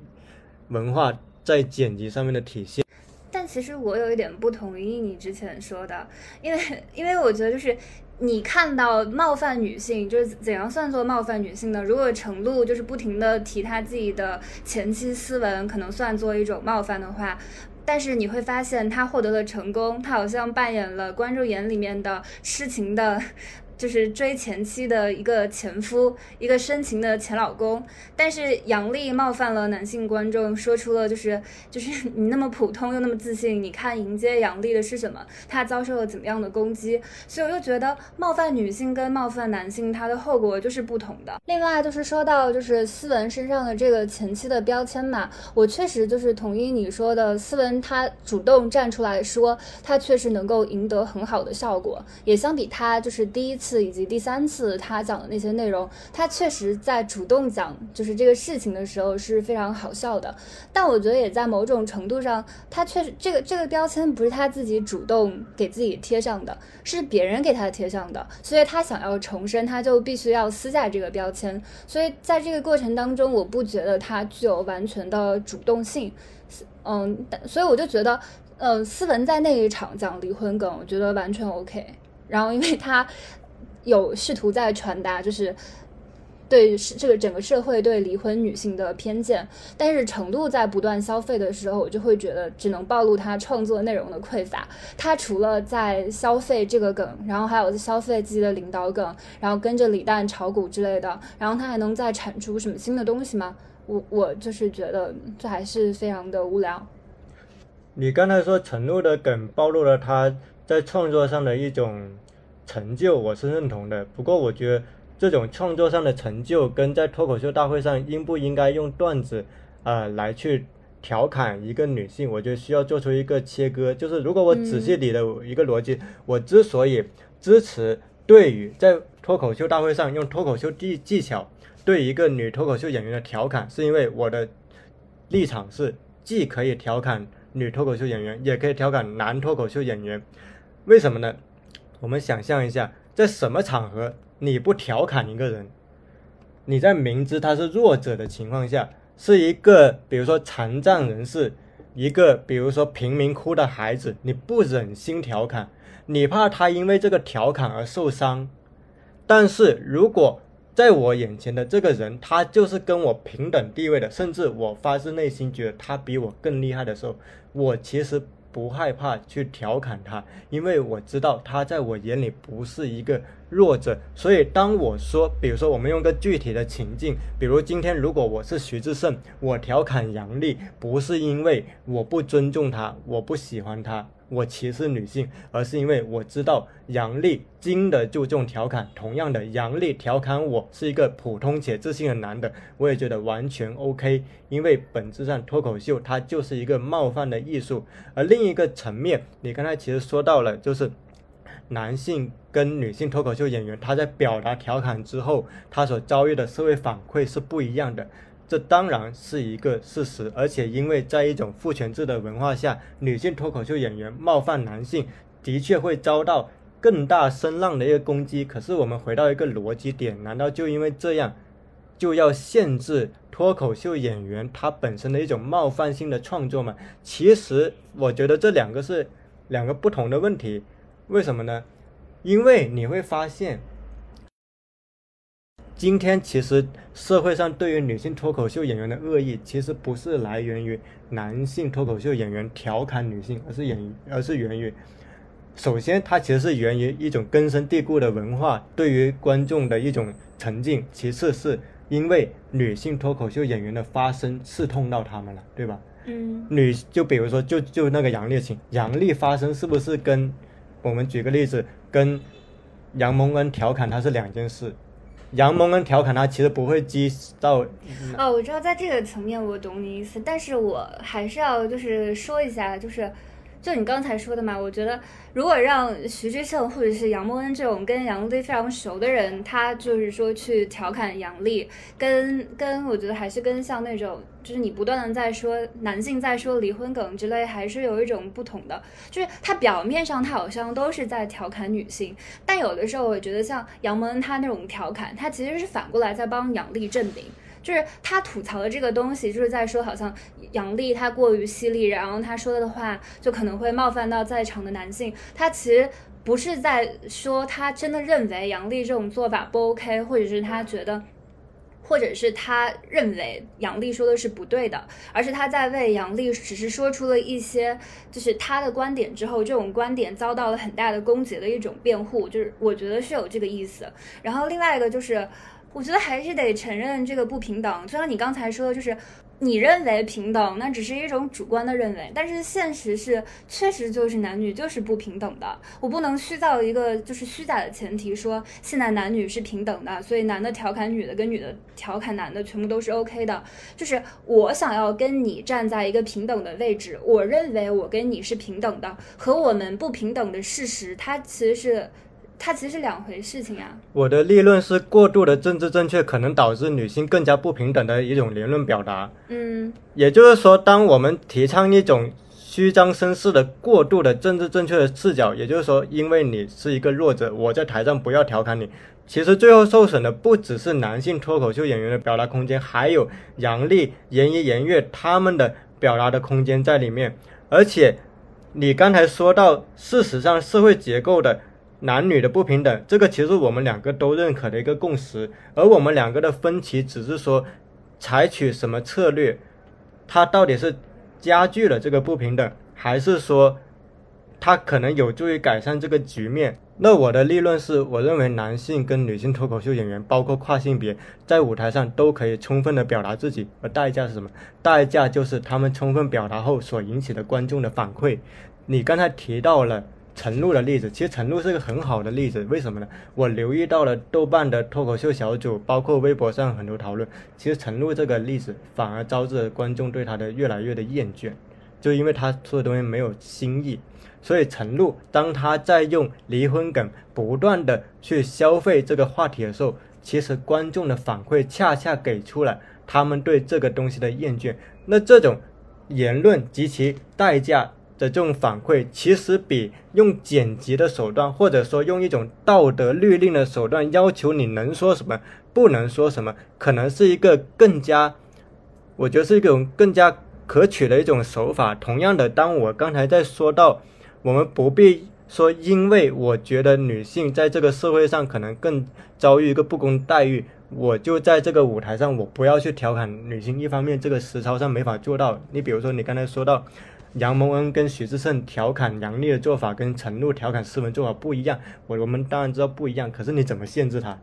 文化在剪辑上面的体现。但其实我有一点不同意你之前说的，因为因为我觉得就是你看到冒犯女性，就是怎样算作冒犯女性呢？如果程璐就是不停的提她自己的前妻斯文，可能算作一种冒犯的话。但是你会发现，他获得了成功，他好像扮演了观众眼里面的痴情的。就是追前妻的一个前夫，一个深情的前老公。但是杨笠冒犯了男性观众，说出了就是就是 你那么普通又那么自信，你看迎接杨笠的是什么？他遭受了怎么样的攻击？所以我就觉得冒犯女性跟冒犯男性，它的后果就是不同的。另外就是说到就是斯文身上的这个前妻的标签嘛，我确实就是同意你说的，斯文他主动站出来说，他确实能够赢得很好的效果，也相比他就是第一次。次以及第三次他讲的那些内容，他确实在主动讲就是这个事情的时候是非常好笑的。但我觉得也在某种程度上，他确实这个这个标签不是他自己主动给自己贴上的，是别人给他贴上的。所以他想要重生，他就必须要撕下这个标签。所以在这个过程当中，我不觉得他具有完全的主动性。嗯，所以我就觉得，呃，斯文在那一场讲离婚梗，我觉得完全 OK。然后因为他。有试图在传达，就是对这个整个社会对离婚女性的偏见，但是程度在不断消费的时候，我就会觉得只能暴露他创作内容的匮乏。他除了在消费这个梗，然后还有消费自己的领导梗，然后跟着李诞炒股之类的，然后他还能再产出什么新的东西吗？我我就是觉得这还是非常的无聊。你刚才说程璐的梗暴露了他在创作上的一种。成就我是认同的，不过我觉得这种创作上的成就跟在脱口秀大会上应不应该用段子啊来去调侃一个女性，我觉得需要做出一个切割。就是如果我仔细理的一个逻辑，我之所以支持对于在脱口秀大会上用脱口秀技技巧对一个女脱口秀演员的调侃，是因为我的立场是既可以调侃女脱口秀演员，也可以调侃男脱口秀演员。为什么呢？我们想象一下，在什么场合你不调侃一个人？你在明知他是弱者的情况下，是一个比如说残障人士，一个比如说贫民窟的孩子，你不忍心调侃，你怕他因为这个调侃而受伤。但是如果在我眼前的这个人，他就是跟我平等地位的，甚至我发自内心觉得他比我更厉害的时候，我其实。不害怕去调侃他，因为我知道他在我眼里不是一个弱者。所以当我说，比如说我们用个具体的情境，比如今天如果我是徐志胜，我调侃杨笠，不是因为我不尊重他，我不喜欢他。我歧视女性，而是因为我知道杨笠经得住这种调侃。同样的，杨笠调侃我是一个普通且自信的男的，我也觉得完全 OK。因为本质上脱口秀它就是一个冒犯的艺术。而另一个层面，你刚才其实说到了，就是男性跟女性脱口秀演员他在表达调侃之后，他所遭遇的社会反馈是不一样的。这当然是一个事实，而且因为在一种父权制的文化下，女性脱口秀演员冒犯男性，的确会遭到更大声浪的一个攻击。可是我们回到一个逻辑点，难道就因为这样，就要限制脱口秀演员他本身的一种冒犯性的创作吗？其实我觉得这两个是两个不同的问题。为什么呢？因为你会发现。今天其实社会上对于女性脱口秀演员的恶意，其实不是来源于男性脱口秀演员调侃女性，而是演而是源于，首先它其实是源于一种根深蒂固的文化对于观众的一种沉浸，其次是因为女性脱口秀演员的发声刺痛到他们了，对吧？嗯，女就比如说就就那个杨丽琴，杨丽发声是不是跟我们举个例子，跟杨蒙恩调侃他是两件事？杨蒙恩调侃他，其实不会激到。哦，我知道，在这个层面我懂你意思，但是我还是要就是说一下，就是。就你刚才说的嘛，我觉得如果让徐志胜或者是杨蒙恩这种跟杨笠非常熟的人，他就是说去调侃杨笠，跟跟我觉得还是跟像那种就是你不断的在说男性在说离婚梗之类，还是有一种不同的。就是他表面上他好像都是在调侃女性，但有的时候我觉得像杨蒙恩他那种调侃，他其实是反过来在帮杨笠证明。就是他吐槽的这个东西，就是在说，好像杨笠他过于犀利，然后他说的话就可能会冒犯到在场的男性。他其实不是在说他真的认为杨笠这种做法不 OK，或者是他觉得，或者是他认为杨笠说的是不对的，而是他在为杨笠只是说出了一些就是他的观点之后，这种观点遭到了很大的攻击的一种辩护，就是我觉得是有这个意思。然后另外一个就是。我觉得还是得承认这个不平等，就像你刚才说的，就是你认为平等，那只是一种主观的认为，但是现实是确实就是男女就是不平等的。我不能虚造一个就是虚假的前提，说现在男女是平等的，所以男的调侃女的跟女的调侃男的全部都是 OK 的。就是我想要跟你站在一个平等的位置，我认为我跟你是平等的，和我们不平等的事实，它其实是。它其实是两回事情啊。我的立论是，过度的政治正确可能导致女性更加不平等的一种言论表达。嗯，也就是说，当我们提倡一种虚张声势的过度的政治正确的视角，也就是说，因为你是一个弱者，我在台上不要调侃你。其实最后受损的不只是男性脱口秀演员的表达空间，还有杨笠、严一、严月他们的表达的空间在里面。而且，你刚才说到，事实上社会结构的。男女的不平等，这个其实我们两个都认可的一个共识，而我们两个的分歧只是说，采取什么策略，它到底是加剧了这个不平等，还是说，它可能有助于改善这个局面？那我的立论是，我认为男性跟女性脱口秀演员，包括跨性别，在舞台上都可以充分的表达自己，而代价是什么？代价就是他们充分表达后所引起的观众的反馈。你刚才提到了。陈露的例子，其实陈露是个很好的例子，为什么呢？我留意到了豆瓣的脱口秀小组，包括微博上很多讨论，其实陈露这个例子反而招致了观众对他的越来越的厌倦，就因为他说的东西没有新意。所以陈露当他在用离婚梗不断的去消费这个话题的时候，其实观众的反馈恰恰给出了他们对这个东西的厌倦。那这种言论及其代价。的这种反馈，其实比用剪辑的手段，或者说用一种道德律令的手段要求你能说什么，不能说什么，可能是一个更加，我觉得是一种更加可取的一种手法。同样的，当我刚才在说到，我们不必说，因为我觉得女性在这个社会上可能更遭遇一个不公待遇，我就在这个舞台上，我不要去调侃女性。一方面，这个实操上没法做到。你比如说，你刚才说到杨蒙恩跟许志胜调侃杨笠的做法，跟陈露调侃斯文做法不一样。我我们当然知道不一样，可是你怎么限制他？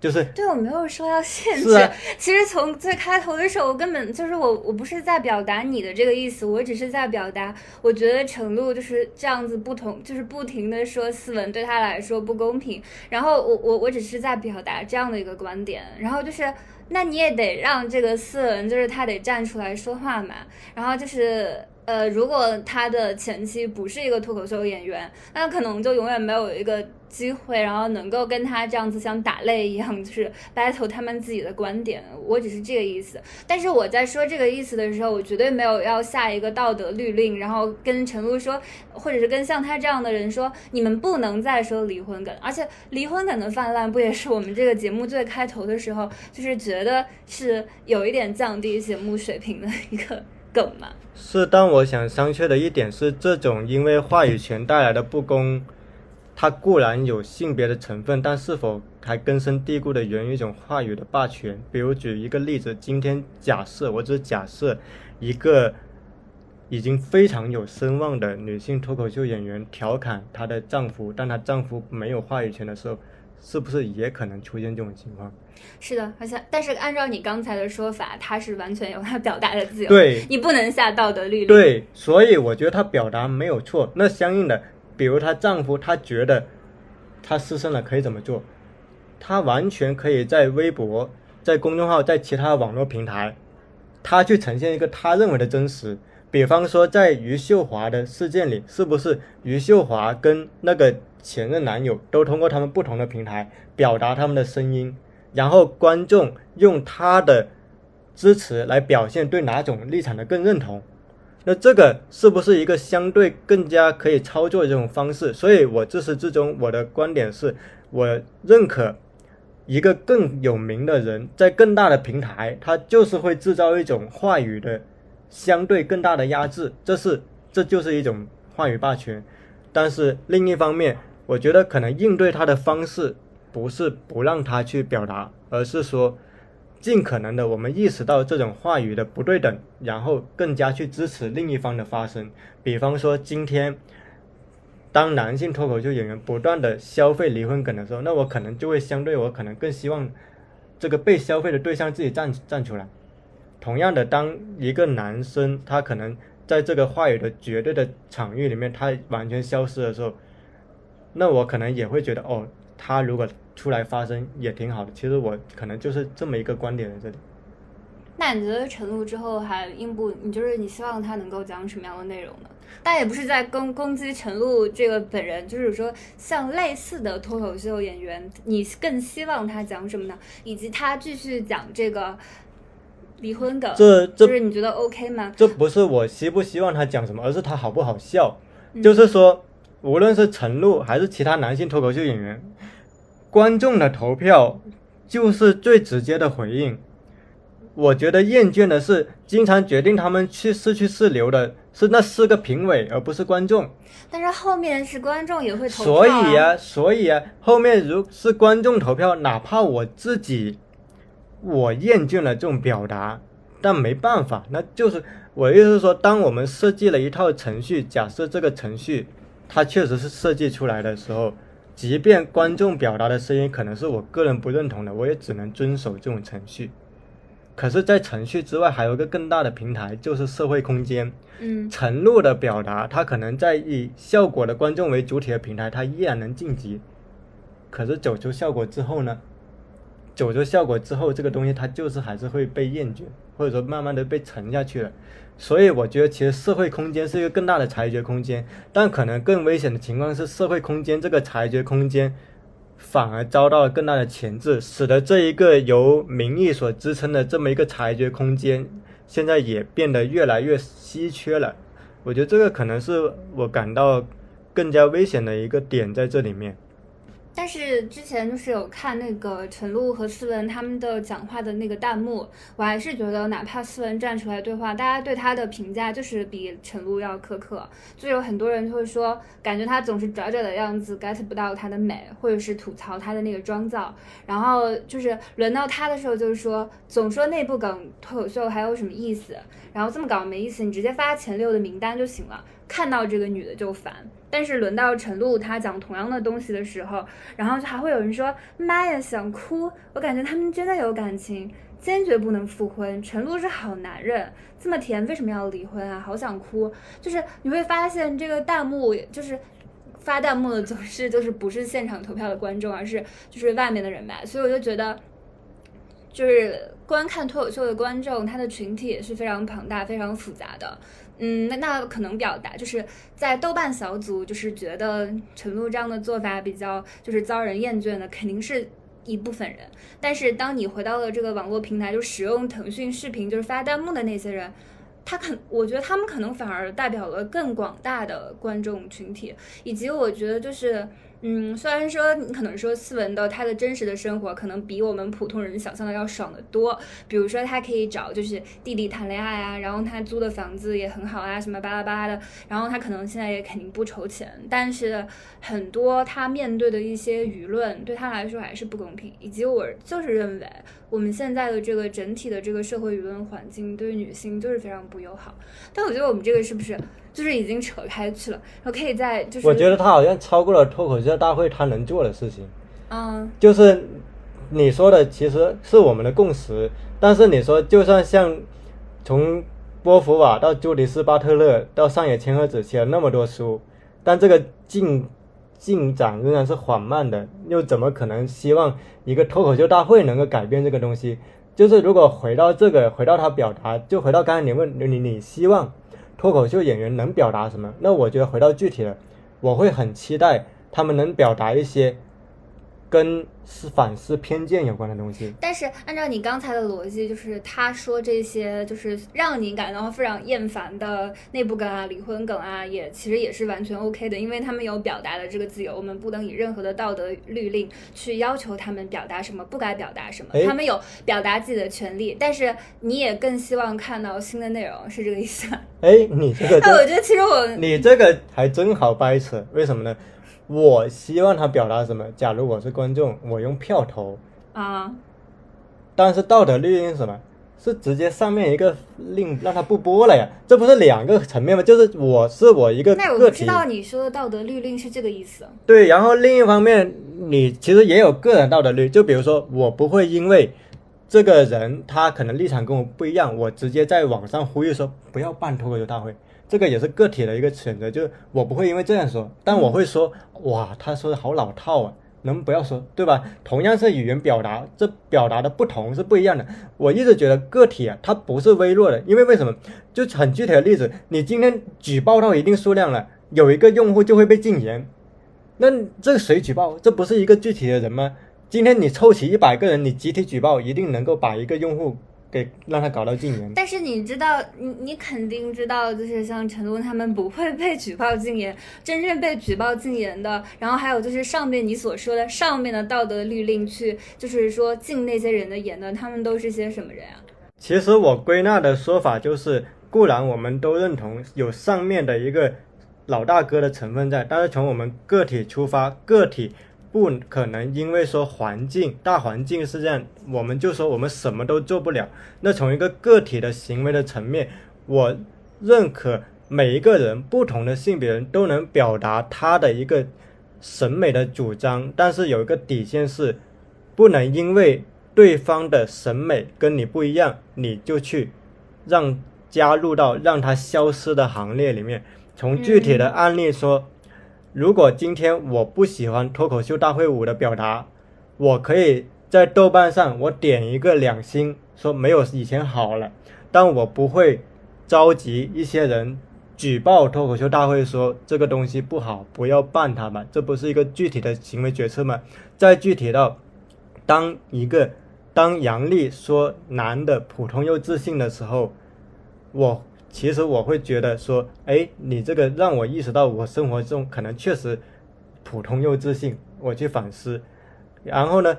就是对我没有说要限制。啊其实从最开头的时候，我根本就是我，我不是在表达你的这个意思，我只是在表达，我觉得程璐就是这样子不同，就是不停的说斯文对他来说不公平。然后我我我只是在表达这样的一个观点，然后就是。那你也得让这个斯文，就是他得站出来说话嘛。然后就是，呃，如果他的前妻不是一个脱口秀演员，那可能就永远没有一个机会，然后能够跟他这样子像打擂一样，就是 battle 他们自己的观点。我只是这个意思。但是我在说这个意思的时候，我绝对没有要下一个道德律令，然后跟陈露说，或者是跟像他这样的人说，你们不能再说离婚梗。而且离婚梗的泛滥，不也是我们这个节目最开头的时候，就是觉得是有一点降低节目水平的一个梗嘛？是，但我想商榷的一点是，这种因为话语权带来的不公，它固然有性别的成分，但是否还根深蒂固的源于一种话语的霸权？比如举一个例子，今天假设，我只是假设一个已经非常有声望的女性脱口秀演员调侃她的丈夫，但她丈夫没有话语权的时候，是不是也可能出现这种情况？是的，而且但是按照你刚才的说法，他是完全有他表达的自由，对，你不能下道德律令。对，所以我觉得她表达没有错。那相应的，比如她丈夫，他觉得她失身了，可以怎么做？他完全可以在微博、在公众号、在其他网络平台，他去呈现一个他认为的真实。比方说，在余秀华的事件里，是不是余秀华跟那个前任男友都通过他们不同的平台表达他们的声音，然后观众用他的支持来表现对哪种立场的更认同？那这个是不是一个相对更加可以操作的这种方式？所以我自始至终我的观点是，我认可一个更有名的人在更大的平台，他就是会制造一种话语的相对更大的压制，这是这就是一种话语霸权。但是另一方面，我觉得可能应对他的方式不是不让他去表达，而是说尽可能的我们意识到这种话语的不对等，然后更加去支持另一方的发声。比方说今天。当男性脱口秀演员不断的消费离婚梗的时候，那我可能就会相对我可能更希望这个被消费的对象自己站站出来。同样的，当一个男生他可能在这个话语的绝对的场域里面，他完全消失的时候，那我可能也会觉得，哦，他如果出来发声也挺好的。其实我可能就是这么一个观点在这里。那你觉得陈露之后还应不？你就是你希望他能够讲什么样的内容呢？但也不是在攻攻击陈露这个本人，就是说像类似的脱口秀演员，你更希望他讲什么呢？以及他继续讲这个离婚的，这这就是你觉得 OK 吗？这不是我希不希望他讲什么，而是他好不好笑。嗯就是说，无论是陈露还是其他男性脱口秀演员，观众的投票就是最直接的回应。我觉得厌倦的是，经常决定他们去是去是留的是那四个评委，而不是观众。但是后面是观众也会投、所以啊，所以啊，后面如是观众投票，哪怕我自己我厌倦了这种表达，但没办法，那就是我意思是说，当我们设计了一套程序，假设这个程序它确实是设计出来的时候，即便观众表达的声音可能是我个人不认同的，我也只能遵守这种程序。可是，在程序之外，还有一个更大的平台，就是社会空间。嗯，程度的表达，它可能在以效果的观众为主体的平台，它依然能晋级。可是走出效果之后呢？走出效果之后，这个东西它就是还是会被厌倦，或者说慢慢的被沉下去了。所以我觉得，其实社会空间是一个更大的裁决空间，但可能更危险的情况是，社会空间这个裁决空间反而遭到了更大的钳制，使得这一个由民意所支撑的这么一个裁决空间，现在也变得越来越稀缺了。我觉得这个可能是我感到更加危险的一个点在这里面。但是之前就是有看那个陈露和思文他们的讲话的那个弹幕，我还是觉得哪怕思文站出来对话，大家对他的评价就是比陈露要苛刻。就有很多人就会说，感觉他总是拽拽的样子，get 不到她的美，或者是吐槽她的那个妆造。然后就是轮到他的时候，就是说总说内部梗脱口秀还有什么意思？然后这么搞没意思，你直接发前六的名单就行了。看到这个女的就烦。但是轮到陈露她讲同样的东西的时候，然后就还会有人说妈呀想哭。我感觉他们真的有感情，坚决不能复婚。陈露是好男人，这么甜，为什么要离婚啊？好想哭。就是你会发现这个弹幕就是发弹幕的总是就是不是现场投票的观众，而是就是外面的人吧。所以我就觉得，就是观看脱口秀的观众，他的群体也是非常庞大、非常复杂的。嗯，那那可能表达就是在豆瓣小组，就是觉得陈露这样的做法比较就是遭人厌倦的，肯定是一部分人。但是当你回到了这个网络平台，就使用腾讯视频就是发弹幕的那些人，他肯，我觉得他们可能反而代表了更广大的观众群体，以及我觉得就是。嗯，虽然说你可能说斯文的他的真实的生活可能比我们普通人想象的要爽得多，比如说他可以找就是弟弟谈恋爱啊，然后他租的房子也很好啊，什么巴拉巴拉的，然后他可能现在也肯定不愁钱，但是很多他面对的一些舆论对他来说还是不公平，以及我就是认为我们现在的这个整体的这个社会舆论环境对女性就是非常不友好，但我觉得我们这个是不是？就是已经扯开去了，然后可以在就是。我觉得他好像超过了脱口秀大会他能做的事情。嗯。就是你说的其实是我们的共识，但是你说就算像从波伏娃到朱迪斯巴特勒到上野千鹤子写了那么多书，但这个进进展仍然是缓慢的，又怎么可能希望一个脱口秀大会能够改变这个东西？就是如果回到这个，回到他表达，就回到刚才你问你你希望。脱口秀演员能表达什么？那我觉得回到具体的，我会很期待他们能表达一些跟是反思偏见有关的东西。但是按照你刚才的逻辑，就是他说这些就是让你感到非常厌烦的内部梗啊、离婚梗啊，也其实也是完全 OK 的，因为他们有表达的这个自由，我们不能以任何的道德律令去要求他们表达什么，不该表达什么，他们有表达自己的权利。但是你也更希望看到新的内容，是这个意思吗？哎，你这个，哎，我觉得其实我，你这个还真好掰扯，为什么呢？我希望他表达什么？假如我是观众，我用票投啊。但是道德律令是什么？是直接上面一个令让他不播了呀？这不是两个层面吗？就是我是我一个那我不知道你说的道德律令是这个意思。对，然后另一方面，你其实也有个人道德律，就比如说我不会因为。这个人他可能立场跟我不一样，我直接在网上呼吁说不要办脱口秀大会，这个也是个体的一个选择，就是我不会因为这样说，但我会说哇，他说的好老套啊，能不要说对吧？同样是语言表达，这表达的不同是不一样的。我一直觉得个体啊，它不是微弱的，因为为什么？就很具体的例子，你今天举报到一定数量了，有一个用户就会被禁言，那这谁举报？这不是一个具体的人吗？今天你凑齐一百个人，你集体举报，一定能够把一个用户给让他搞到禁言。但是你知道，你你肯定知道，就是像陈露他们不会被举报禁言，真正被举报禁言的，然后还有就是上面你所说的上面的道德律令去，就是说禁那些人的言的，他们都是些什么人啊？其实我归纳的说法就是，固然我们都认同有上面的一个老大哥的成分在，但是从我们个体出发，个体。不可能，因为说环境大环境是这样，我们就说我们什么都做不了。那从一个个体的行为的层面，我认可每一个人不同的性别人都能表达他的一个审美的主张，但是有一个底线是，不能因为对方的审美跟你不一样，你就去让加入到让他消失的行列里面。从具体的案例说。如果今天我不喜欢脱口秀大会五的表达，我可以在豆瓣上我点一个两星，说没有以前好了，但我不会召集一些人举报脱口秀大会，说这个东西不好，不要办它嘛，这不是一个具体的行为决策吗？再具体到，当一个当杨笠说男的普通又自信的时候，我。其实我会觉得说，哎，你这个让我意识到我生活中可能确实普通又自信，我去反思。然后呢，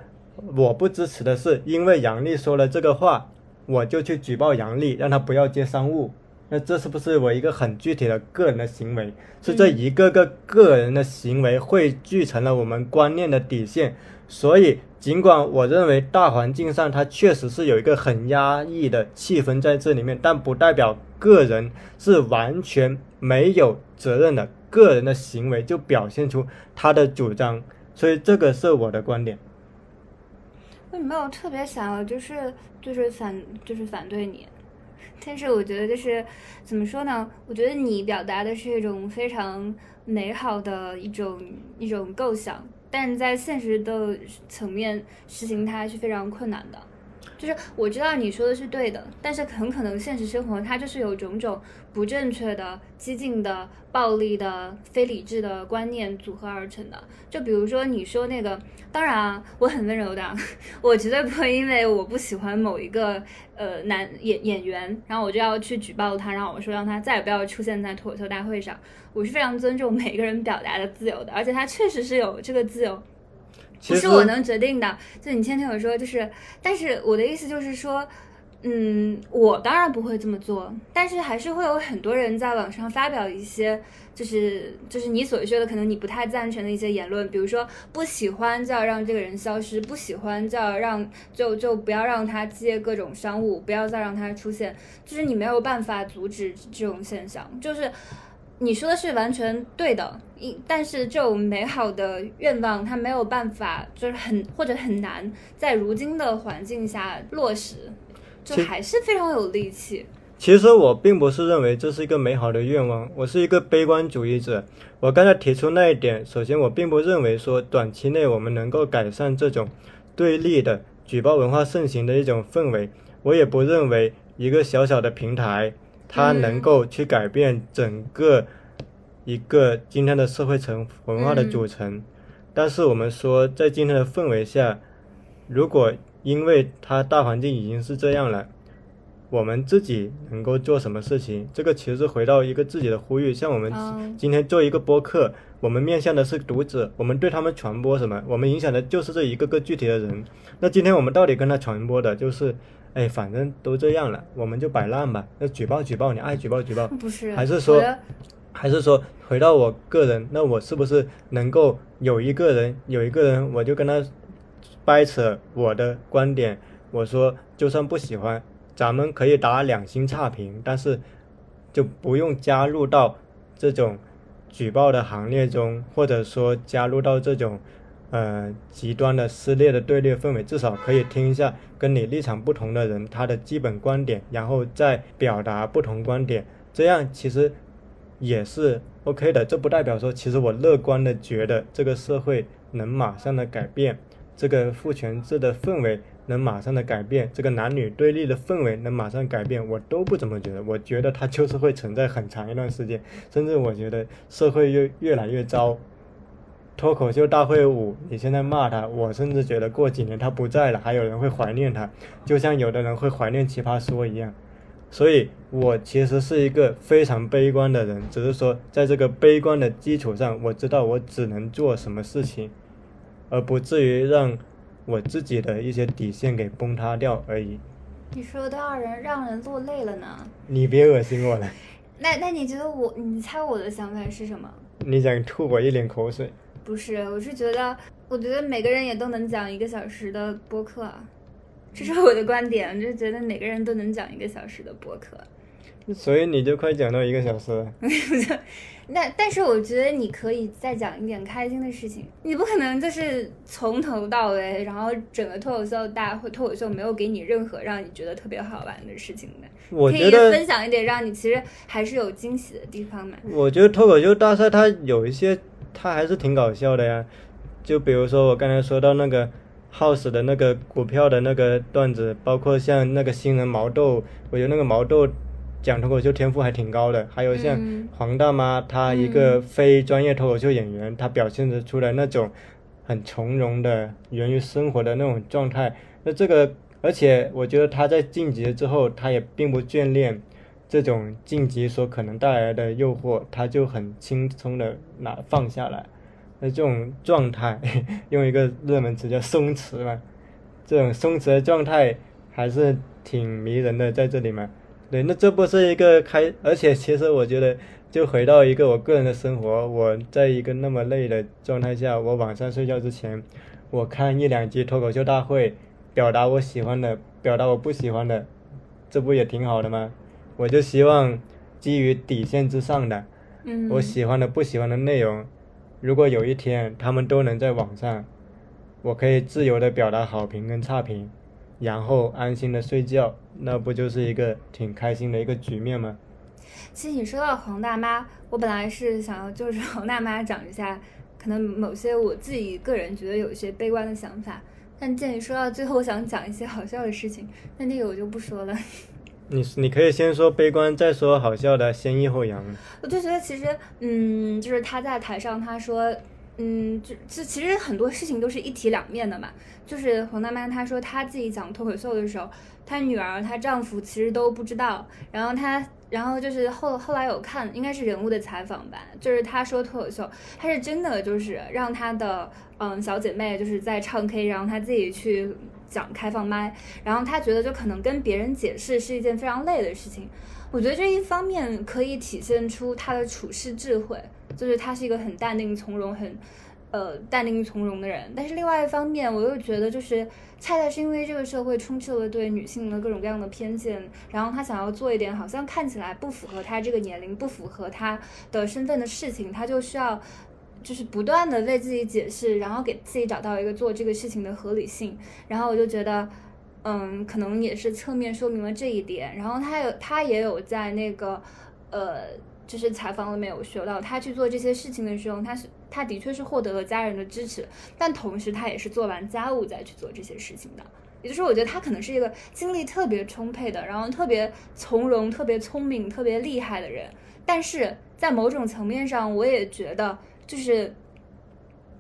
我不支持的是，因为杨丽说了这个话，我就去举报杨丽，让他不要接商务。那这是不是我一个很具体的个人的行为？是这一个个个人的行为汇聚成了我们观念的底线。所以，尽管我认为大环境上它确实是有一个很压抑的气氛在这里面，但不代表个人是完全没有责任的。个人的行为就表现出他的主张，所以这个是我的观点。我没有特别想要，就是就是反就是反对你，但是我觉得就是怎么说呢？我觉得你表达的是一种非常美好的一种一种构想，但在现实的层面实行它是非常困难的。就是我知道你说的是对的，但是很可能现实生活它就是有种种不正确的、激进的、暴力的、非理智的观念组合而成的。就比如说你说那个，当然啊，我很温柔的，我绝对不会因为我不喜欢某一个呃男演演员，然后我就要去举报他，然后我说让他再也不要出现在脱口秀大会上。我是非常尊重每个人表达的自由的，而且他确实是有这个自由。不是我能决定的，就你先听我说，就是，但是我的意思就是说，嗯，我当然不会这么做，但是还是会有很多人在网上发表一些，就是就是你所说的可能你不太赞成的一些言论，比如说不喜欢就要让这个人消失，不喜欢就要让就就不要让他接各种商务，不要再让他出现，就是你没有办法阻止这种现象，就是。你说的是完全对的，一但是这种美好的愿望，它没有办法，就是很或者很难在如今的环境下落实，就还是非常有力气。其实我并不是认为这是一个美好的愿望，我是一个悲观主义者。我刚才提出那一点，首先我并不认为说短期内我们能够改善这种对立的举报文化盛行的一种氛围，我也不认为一个小小的平台。它能够去改变整个一个今天的社会层文化的组成，但是我们说，在今天的氛围下，如果因为它大环境已经是这样了，我们自己能够做什么事情？这个其实回到一个自己的呼吁，像我们今天做一个播客，我们面向的是读者，我们对他们传播什么？我们影响的就是这一个个具体的人。那今天我们到底跟他传播的就是？哎，反正都这样了，我们就摆烂吧。那举报举报，你爱举报举报，不是？还是说，还是说回到我个人？那我是不是能够有一个人，有一个人，我就跟他掰扯我的观点？我说，就算不喜欢，咱们可以打两星差评，但是就不用加入到这种举报的行列中，或者说加入到这种。呃，极端的撕裂的对立氛围，至少可以听一下跟你立场不同的人他的基本观点，然后再表达不同观点，这样其实也是 OK 的。这不代表说，其实我乐观的觉得这个社会能马上的改变，这个父权制的氛围能马上的改变，这个男女对立的氛围能马上改变，我都不怎么觉得。我觉得它就是会存在很长一段时间，甚至我觉得社会越越来越糟。脱口秀大会五，你现在骂他，我甚至觉得过几年他不在了，还有人会怀念他，就像有的人会怀念奇葩说一样。所以，我其实是一个非常悲观的人，只是说在这个悲观的基础上，我知道我只能做什么事情，而不至于让我自己的一些底线给崩塌掉而已。你说的让人让人落泪了呢。你别恶心我了。那那你觉得我，你猜我的想法是什么？你想吐我一脸口水？不是，我是觉得，我觉得每个人也都能讲一个小时的播客，这是我的观点，就觉得每个人都能讲一个小时的播客。所以你就快讲到一个小时了。那但是我觉得你可以再讲一点开心的事情，你不可能就是从头到尾，然后整个脱口秀大会脱口秀没有给你任何让你觉得特别好玩的事情的。我觉得分享一点让你其实还是有惊喜的地方嘛。我觉得脱口秀大赛它有一些。他还是挺搞笑的呀，就比如说我刚才说到那个 House 的那个股票的那个段子，包括像那个新人毛豆，我觉得那个毛豆讲脱口秀天赋还挺高的。还有像黄大妈，她一个非专业脱口秀演员，她表现的出来那种很从容的源于生活的那种状态。那这个，而且我觉得她在晋级之后，她也并不眷恋。这种晋级所可能带来的诱惑，他就很轻松的拿放下来。那这种状态，用一个热门词叫松弛嘛，这种松弛的状态还是挺迷人的，在这里嘛。对，那这不是一个开，而且其实我觉得，就回到一个我个人的生活，我在一个那么累的状态下，我晚上睡觉之前，我看一两集脱口秀大会，表达我喜欢的，表达我不喜欢的，这不也挺好的吗？我就希望基于底线之上的，嗯，我喜欢的、不喜欢的内容，如果有一天他们都能在网上，我可以自由的表达好评跟差评。然后安心的睡觉，那不就是一个挺开心的一个局面吗？其实你说到黄大妈，我本来是想要就是黄大妈讲一下，可能某些我自己个人觉得有一些悲观的想法，但见你说到最后，我想讲一些好笑的事情，那那个我就不说了。你你可以先说悲观，再说好笑的，先抑后扬。我就觉得其实，嗯，就是他在台上他说。嗯，就就其实很多事情都是一体两面的嘛。就是黄大妈她说她自己讲脱口秀的时候，她女儿、她丈夫其实都不知道。然后她，然后就是后后来有看，应该是人物的采访吧。就是她说脱口秀，她是真的就是让她的嗯小姐妹就是在唱 K，然后她自己去讲开放麦。然后他觉得就可能跟别人解释是一件非常累的事情。我觉得这一方面可以体现出他的处世智慧。就是他是一个很淡定从容、很，呃，淡定从容的人。但是另外一方面，我又觉得，就是恰恰是因为这个社会充斥了对女性的各种各样的偏见，然后他想要做一点好像看起来不符合他这个年龄、不符合他的身份的事情，他就需要就是不断的为自己解释，然后给自己找到一个做这个事情的合理性。然后我就觉得，嗯，可能也是侧面说明了这一点。然后他有，他也有在那个，呃。就是采访里面有说到，他去做这些事情的时候，他是他的确是获得了家人的支持，但同时他也是做完家务再去做这些事情的。也就是我觉得他可能是一个精力特别充沛的，然后特别从容、特别聪明、特别厉害的人。但是在某种层面上，我也觉得就是。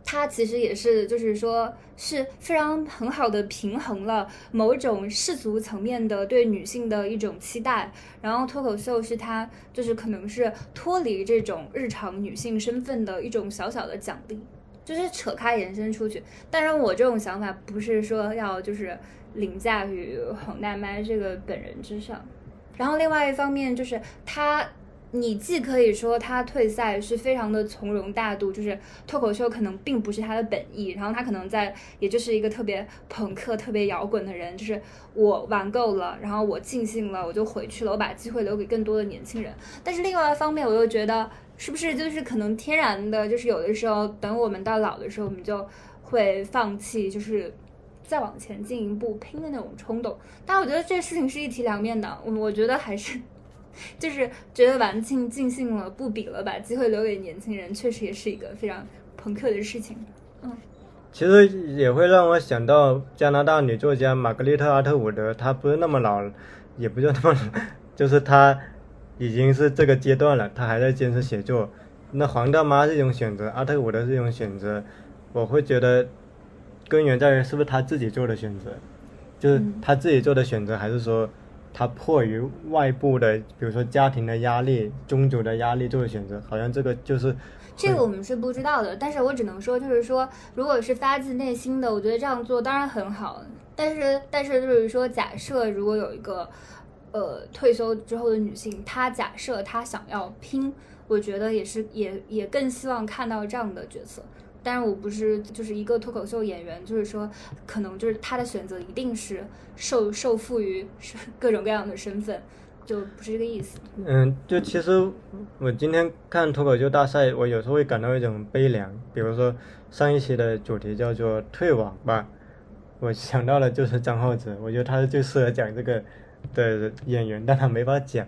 他其实也是，就是说是非常很好的平衡了某种世俗层面的对女性的一种期待，然后脱口秀是他就是可能是脱离这种日常女性身份的一种小小的奖励，就是扯开延伸出去。当然，我这种想法不是说要就是凌驾于黄大妈这个本人之上，然后另外一方面就是他。你既可以说他退赛是非常的从容大度，就是脱口秀可能并不是他的本意，然后他可能在，也就是一个特别朋克、特别摇滚的人，就是我玩够了，然后我尽兴了，我就回去了，我把机会留给更多的年轻人。但是另外一方面，我又觉得是不是就是可能天然的，就是有的时候等我们到老的时候，我们就会放弃，就是再往前进一步拼的那种冲动。但我觉得这事情是一体两面的，我我觉得还是。就是觉得玩尽尽兴了，不比了，把机会留给年轻人，确实也是一个非常朋克的事情。嗯，其实也会让我想到加拿大女作家玛格丽特·阿特伍德，她不是那么老，也不叫那么，就是她已经是这个阶段了，她还在坚持写作。那黄大妈是一种选择，阿特伍德是一种选择，我会觉得根源在于是不是她自己做的选择，就是她自己做的选择，还是说？他迫于外部的，比如说家庭的压力、宗族的压力做的选择，好像这个就是这个我们是不知道的。但是我只能说，就是说，如果是发自内心的，我觉得这样做当然很好。但是，但是就是说，假设如果有一个呃退休之后的女性，她假设她想要拼，我觉得也是也也更希望看到这样的角色。但是我不是就是一个脱口秀演员，就是说，可能就是他的选择一定是受受赋予各种各样的身份，就不是这个意思。嗯，就其实我今天看脱口秀大赛，我有时候会感到一种悲凉。比如说上一期的主题叫做退网吧，我想到了就是张浩哲，我觉得他是最适合讲这个的演员，但他没法讲。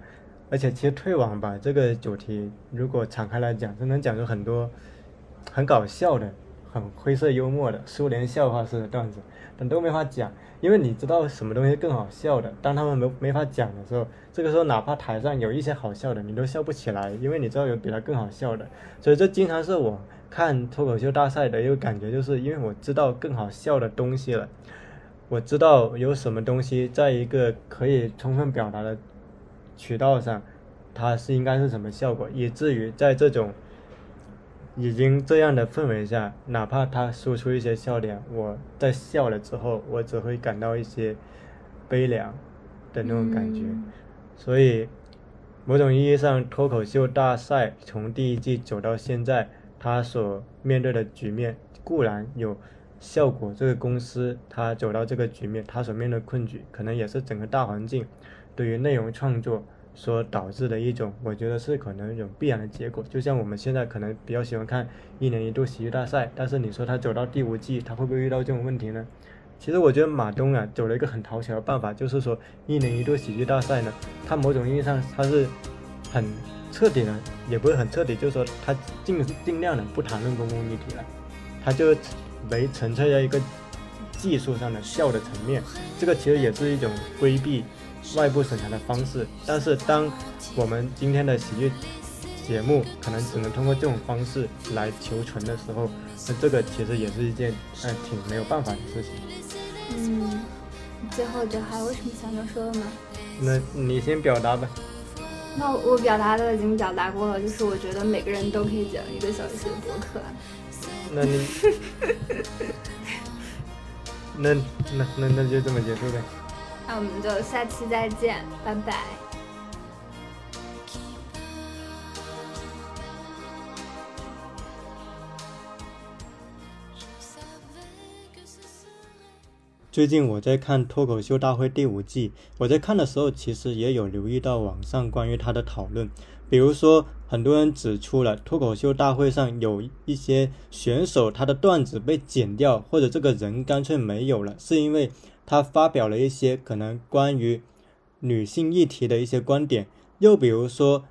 而且其实退网吧这个主题，如果敞开来讲，就能讲出很多。很搞笑的，很灰色幽默的苏联笑话式的段子，但都没法讲，因为你知道什么东西更好笑的，当他们没没法讲的时候，这个时候哪怕台上有一些好笑的，你都笑不起来，因为你知道有比他更好笑的，所以这经常是我看脱口秀大赛的一个感觉，就是因为我知道更好笑的东西了，我知道有什么东西在一个可以充分表达的渠道上，它是应该是什么效果，以至于在这种。已经这样的氛围下，哪怕他说出一些笑点，我在笑了之后，我只会感到一些悲凉的那种感觉。嗯所以，某种意义上，脱口秀大赛从第一季走到现在，他所面对的局面固然有效果，这个公司它走到这个局面，它所面对的困局，可能也是整个大环境对于内容创作所导致的一种，我觉得是可能一种必然的结果。就像我们现在可能比较喜欢看一年一度喜剧大赛，但是你说它走到第五季，它会不会遇到这种问题呢？其实我觉得马东啊走了一个很讨巧的办法，就是说一年一度喜剧大赛呢，它某种意义上它是很彻底的，也不是很彻底，就是说它尽尽量的不谈论公共议题了，它就没纯粹在一个技术上的笑的层面，这个其实也是一种规避外部审查的方式。但是当我们今天的喜剧节目可能只能通过这种方式来求存的时候，那这个其实也是一件嗯挺没有办法的事情。嗯，最后就还有什么想要说的吗？那你先表达吧。那我我表达的已经表达过了，就是我觉得每个人都可以讲一个小时的博客。那你，那那那那就这么结束呗。那我们就下期再见，拜拜。最近我在看《脱口秀大会》第五季，我在看的时候其实也有留意到网上关于它的讨论，比如说很多人指出了脱口秀大会上有一些选手他的段子被剪掉，或者这个人干脆没有了，是因为他发表了一些可能关于女性议题的一些观点，又比如说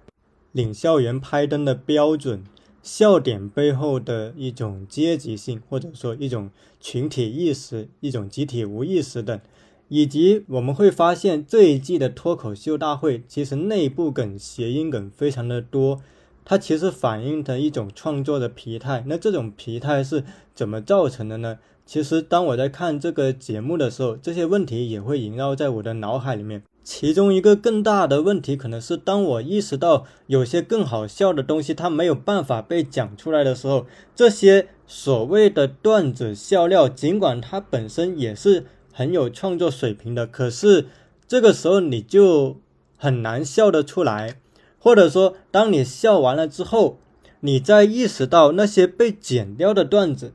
领校园拍灯的标准。笑点背后的一种阶级性，或者说一种群体意识、一种集体无意识等，以及我们会发现这一季的脱口秀大会其实内部梗、谐音梗非常的多，它其实反映的一种创作的疲态。那这种疲态是怎么造成的呢？其实当我在看这个节目的时候，这些问题也会萦绕在我的脑海里面。其中一个更大的问题，可能是当我意识到有些更好笑的东西它没有办法被讲出来的时候，这些所谓的段子笑料，尽管它本身也是很有创作水平的，可是这个时候你就很难笑得出来，或者说当你笑完了之后，你再意识到那些被剪掉的段子，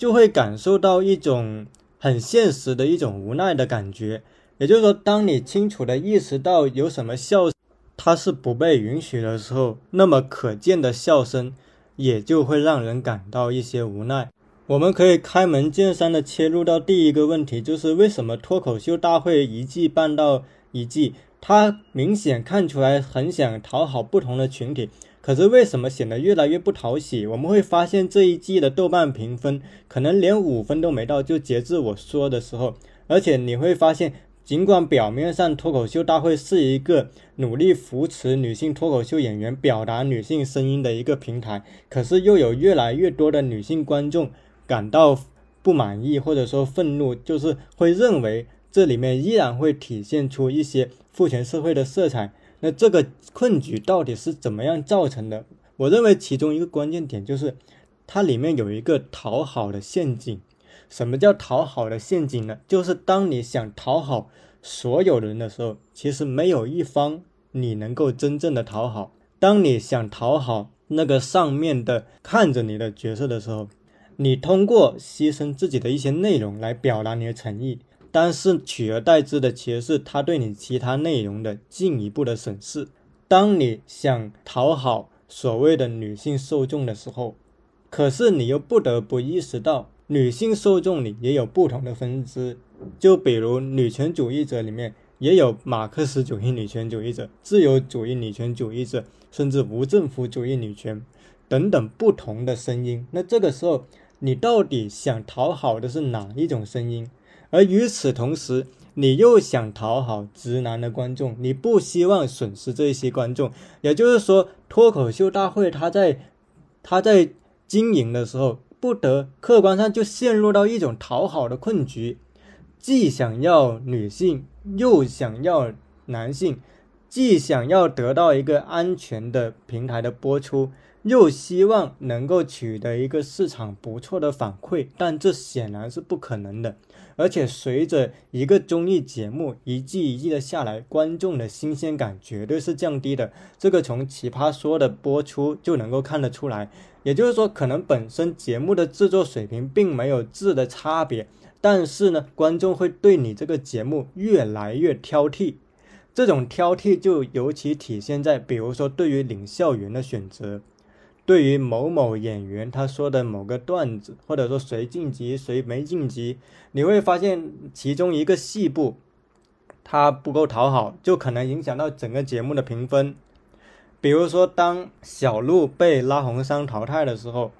就会感受到一种很现实的一种无奈的感觉。也就是说，当你清楚的意识到有什么笑，它是不被允许的时候，那么可见的笑声也就会让人感到一些无奈。我们可以开门见山的切入到第一个问题，就是为什么脱口秀大会一季办到一季，它明显看出来很想讨好不同的群体，可是为什么显得越来越不讨喜？我们会发现这一季的豆瓣评分可能连五分都没到，就截至我说的时候，而且你会发现。尽管表面上脱口秀大会是一个努力扶持女性脱口秀演员、表达女性声音的一个平台，可是又有越来越多的女性观众感到不满意或者说愤怒，就是会认为这里面依然会体现出一些父权社会的色彩。那这个困局到底是怎么样造成的？我认为其中一个关键点就是它里面有一个讨好的陷阱。什么叫讨好的陷阱呢？就是当你想讨好所有人的时候，其实没有一方你能够真正的讨好。当你想讨好那个上面的看着你的角色的时候，你通过牺牲自己的一些内容来表达你的诚意，但是取而代之的其实是他对你其他内容的进一步的审视。当你想讨好所谓的女性受众的时候，可是你又不得不意识到。女性受众里也有不同的分支，就比如女权主义者里面也有马克思主义女权主义者、自由主义女权主义者，甚至无政府主义女权等等不同的声音。那这个时候，你到底想讨好的是哪一种声音？而与此同时，你又想讨好直男的观众，你不希望损失这些观众。也就是说，脱口秀大会他在他在经营的时候。不得，客观上就陷入到一种讨好的困局，既想要女性，又想要男性，既想要得到一个安全的平台的播出，又希望能够取得一个市场不错的反馈，但这显然是不可能的。而且随着一个综艺节目一季一季的下来，观众的新鲜感绝对是降低的。这个从《奇葩说》的播出就能够看得出来。也就是说，可能本身节目的制作水平并没有质的差别，但是呢，观众会对你这个节目越来越挑剔。这种挑剔就尤其体现在，比如说对于领笑员的选择。对于某某演员他说的某个段子，或者说谁晋级谁没晋级，你会发现其中一个细部他不够讨好，就可能影响到整个节目的评分。比如说，当小鹿被拉红桑淘汰的时候，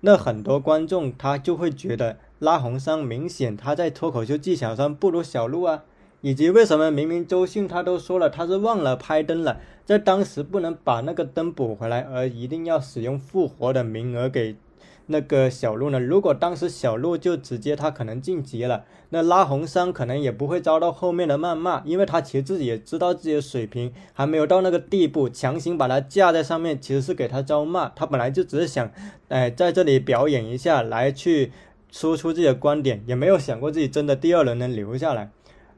那很多观众他就会觉得拉红桑明显他在脱口秀技巧上不如小鹿啊。以及为什么明明周迅他都说了他是忘了拍灯了，在当时不能把那个灯补回来，而一定要使用复活的名额给那个小鹿呢？如果当时小鹿就直接他可能晋级了，那拉红山可能也不会遭到后面的谩骂，因为他其实自己也知道自己的水平还没有到那个地步，强行把他架在上面其实是给他招骂。他本来就只是想，哎，在这里表演一下，来去输出自己的观点，也没有想过自己真的第二轮能留下来。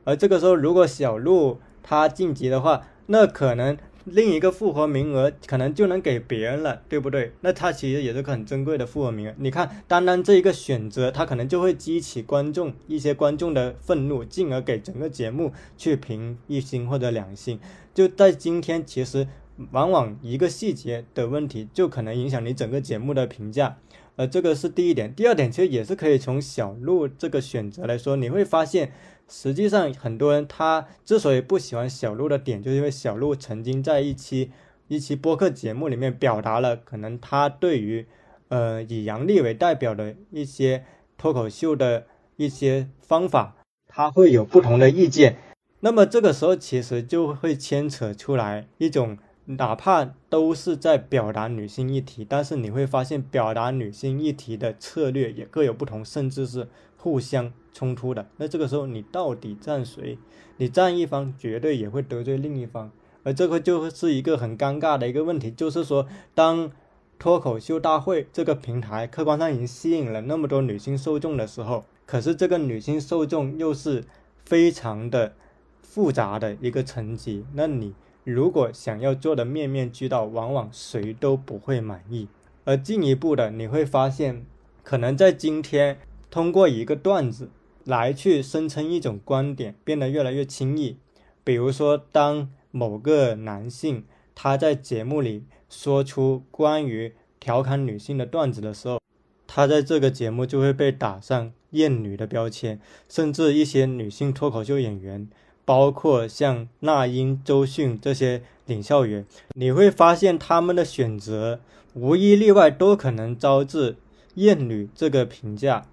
而这个时候，如果小鹿他晋级的话，那可能另一个复活名额可能就能给别人了，对不对？那他其实也是个很珍贵的复活名额。你看，单单这一个选择，他可能就会激起观众一些观众的愤怒，进而给整个节目去评一星或者两星。就在今天，其实往往一个细节的问题，就可能影响你整个节目的评价。呃，这个是第一点。第二点，其实也是可以从小鹿这个选择来说，你会发现。实际上，很多人他之所以不喜欢小鹿的点，就是因为小鹿曾经在一期一期播客节目里面表达了可能他对于，呃，以杨笠为代表的一些脱口秀的一些方法，他会有不同的意见。那么这个时候其实就会牵扯出来一种，哪怕都是在表达女性议题，但是你会发现表达女性议题的策略也各有不同，甚至是互相。冲突的，那这个时候你到底站谁？你站一方绝对也会得罪另一方，而这个就是一个很尴尬的一个问题，就是说，当脱口秀大会这个平台客观上已经吸引了那么多女性受众的时候，可是这个女性受众又是非常的复杂的一个层级，那你如果想要做的面面俱到，往往谁都不会满意。而进一步的，你会发现，可能在今天通过一个段子。来去声称一种观点变得越来越轻易，比如说，当某个男性他在节目里说出关于调侃女性的段子的时候，他在这个节目就会被打上厌女的标签，甚至一些女性脱口秀演员，包括像那英、周迅这些领笑员，你会发现他们的选择无一例外都可能招致厌女这个评价。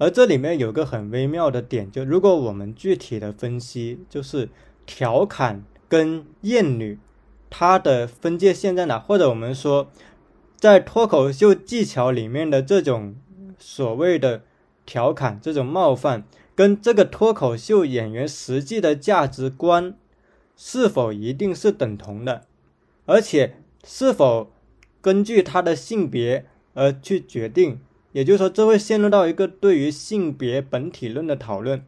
而这里面有个很微妙的点，就如果我们具体的分析，就是调侃跟厌女，它的分界线在哪？或者我们说，在脱口秀技巧里面的这种所谓的调侃、这种冒犯，跟这个脱口秀演员实际的价值观是否一定是等同的？而且是否根据他的性别而去决定？也就是说，这会陷入到一个对于性别本体论的讨论。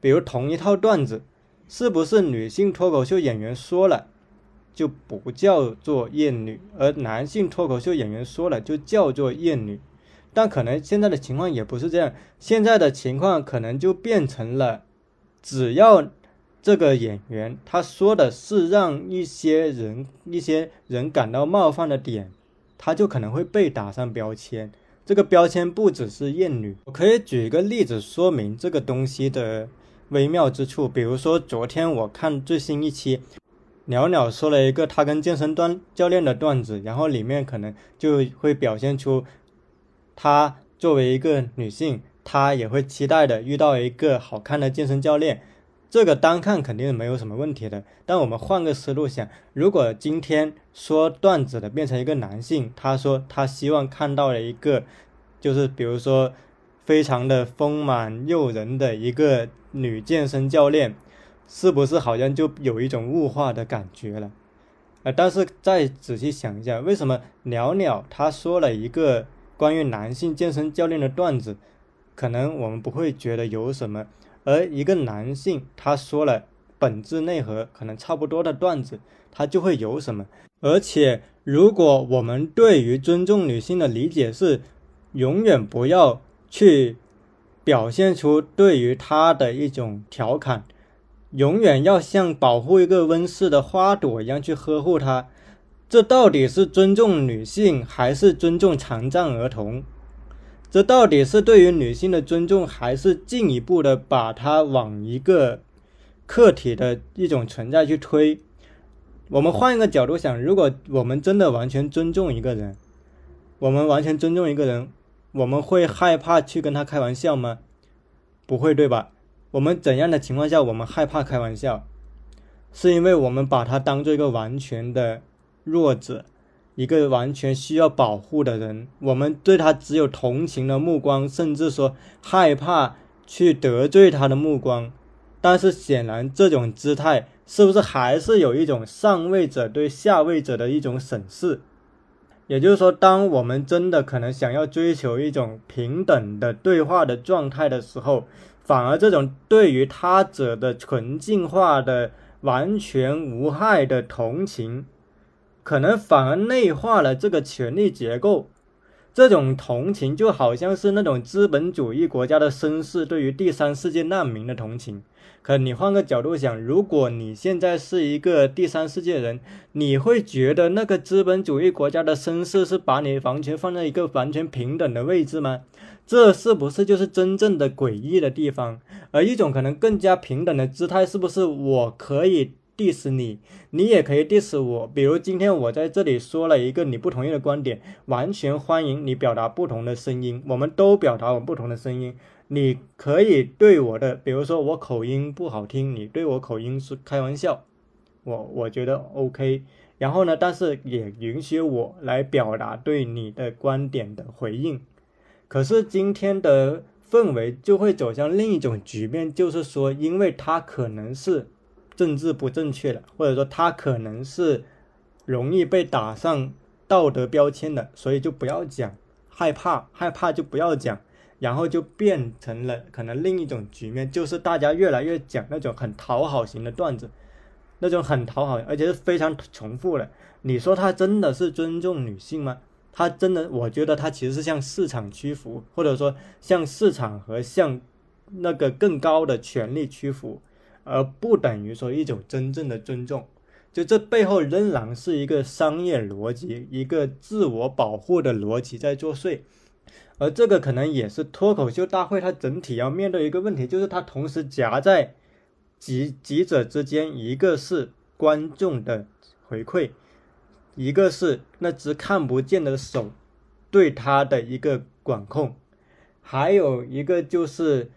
比如，同一套段子，是不是女性脱口秀演员说了就不叫做厌女，而男性脱口秀演员说了就叫做厌女？但可能现在的情况也不是这样，现在的情况可能就变成了，只要这个演员他说的是让一些人一些人感到冒犯的点，他就可能会被打上标签。这个标签不只是厌女，我可以举一个例子说明这个东西的微妙之处。比如说，昨天我看最新一期，袅袅说了一个他跟健身段教练的段子，然后里面可能就会表现出，她作为一个女性，她也会期待的遇到一个好看的健身教练。这个单看肯定是没有什么问题的，但我们换个思路想，如果今天说段子的变成一个男性，他说他希望看到了一个，就是比如说非常的丰满诱人的一个女健身教练，是不是好像就有一种物化的感觉了？呃，但是再仔细想一下，为什么鸟鸟他说了一个关于男性健身教练的段子，可能我们不会觉得有什么，而一个男性他说了本质内核可能差不多的段子，他就会有什么？而且，如果我们对于尊重女性的理解是，永远不要去表现出对于她的一种调侃。永远要像保护一个温室的花朵一样去呵护她，这到底是尊重女性还是尊重残障儿童？这到底是对于女性的尊重，还是进一步的把它往一个客体的一种存在去推？我们换一个角度想，如果我们真的完全尊重一个人，我们完全尊重一个人，我们会害怕去跟他开玩笑吗？不会，对吧？我们怎样的情况下我们害怕开玩笑？是因为我们把他当做一个完全的弱者，一个完全需要保护的人。我们对他只有同情的目光，甚至说害怕去得罪他的目光。但是显然，这种姿态是不是还是有一种上位者对下位者的一种审视？也就是说，当我们真的可能想要追求一种平等的对话的状态的时候。反而，这种对于他者的纯净化的、完全无害的同情，可能反而内化了这个权力结构。这种同情就好像是那种资本主义国家的绅士对于第三世界难民的同情。可你换个角度想，如果你现在是一个第三世界人，你会觉得那个资本主义国家的绅士是把你完全放在一个完全平等的位置吗？这是不是就是真正的诡异的地方？而一种可能更加平等的姿态，是不是我可以 diss 你，你也可以 diss 我？比如今天我在这里说了一个你不同意的观点，完全欢迎你表达不同的声音，我们都表达我们不同的声音。你可以对我的，比如说我口音不好听，你对我口音是开玩笑，我我觉得 OK。然后呢，但是也允许我来表达对你的观点的回应。可是今天的氛围就会走向另一种局面，就是说，因为它可能是政治不正确的，或者说他可能是容易被打上道德标签的，所以就不要讲，害怕害怕就不要讲，然后就变成了可能另一种局面，就是大家越来越讲那种很讨好型的段子，那种很讨好，而且是非常重复的。你说他真的是尊重女性吗？他真的，我觉得他其实是向市场屈服，或者说向市场和向那个更高的权力屈服，而不等于说一种真正的尊重。就这背后仍然是一个商业逻辑，一个自我保护的逻辑在作祟。而这个可能也是脱口秀大会它整体要面对一个问题，就是它同时夹在几几者之间，一个是观众的回馈。一个是那只看不见的手对他的一个管控，还有一个就是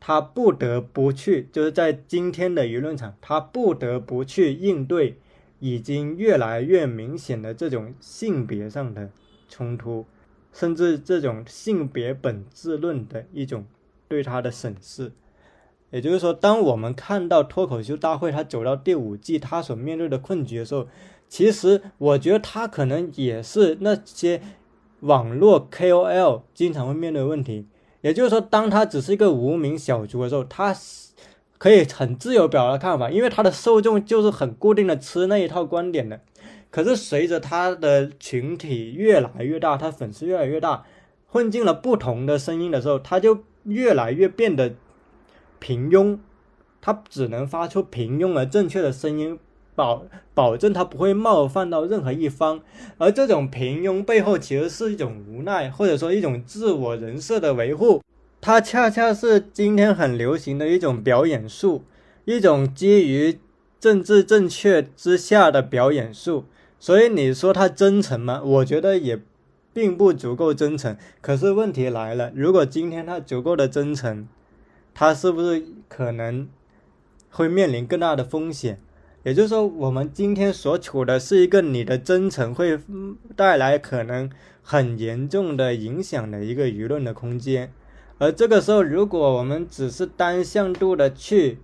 他不得不去，就是在今天的舆论场，他不得不去应对已经越来越明显的这种性别上的冲突，甚至这种性别本质论的一种对他的审视。也就是说，当我们看到脱口秀大会他走到第五季，他所面对的困局的时候，其实我觉得他可能也是那些网络 KOL 经常会面对的问题。也就是说，当他只是一个无名小卒的时候，他可以很自由表达看法，因为他的受众就是很固定的吃那一套观点的。可是随着他的群体越来越大，他粉丝越来越大，混进了不同的声音的时候，他就越来越变得平庸，他只能发出平庸而正确的声音。保保证他不会冒犯到任何一方，而这种平庸背后其实是一种无奈，或者说一种自我人设的维护。它恰恰是今天很流行的一种表演术，一种基于政治正确之下的表演术。所以你说他真诚吗？我觉得也并不足够真诚。可是问题来了，如果今天他足够的真诚，他是不是可能会面临更大的风险？也就是说，我们今天所处的是一个你的真诚会带来可能很严重的影响的一个舆论的空间，而这个时候，如果我们只是单向度的去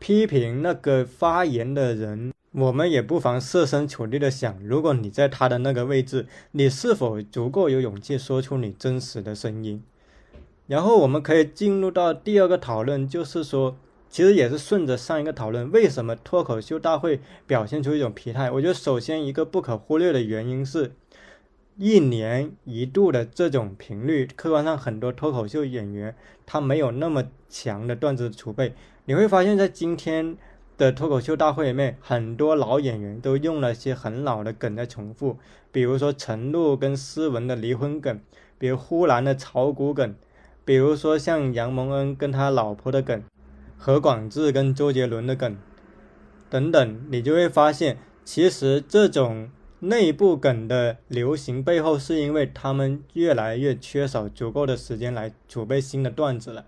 批评那个发言的人，我们也不妨设身处地的想，如果你在他的那个位置，你是否足够有勇气说出你真实的声音？然后我们可以进入到第二个讨论，就是说，其实也是顺着上一个讨论，为什么脱口秀大会表现出一种疲态？我觉得首先一个不可忽略的原因是，一年一度的这种频率，客观上很多脱口秀演员他没有那么强的段子储备。你会发现在今天的脱口秀大会里面，很多老演员都用了些很老的梗在重复，比如说陈露跟思文的离婚梗，比如呼兰的炒股梗。比如说像杨蒙恩跟他老婆的梗，何广智跟周杰伦的梗，等等，你就会发现，其实这种内部梗的流行背后，是因为他们越来越缺少足够的时间来储备新的段子了。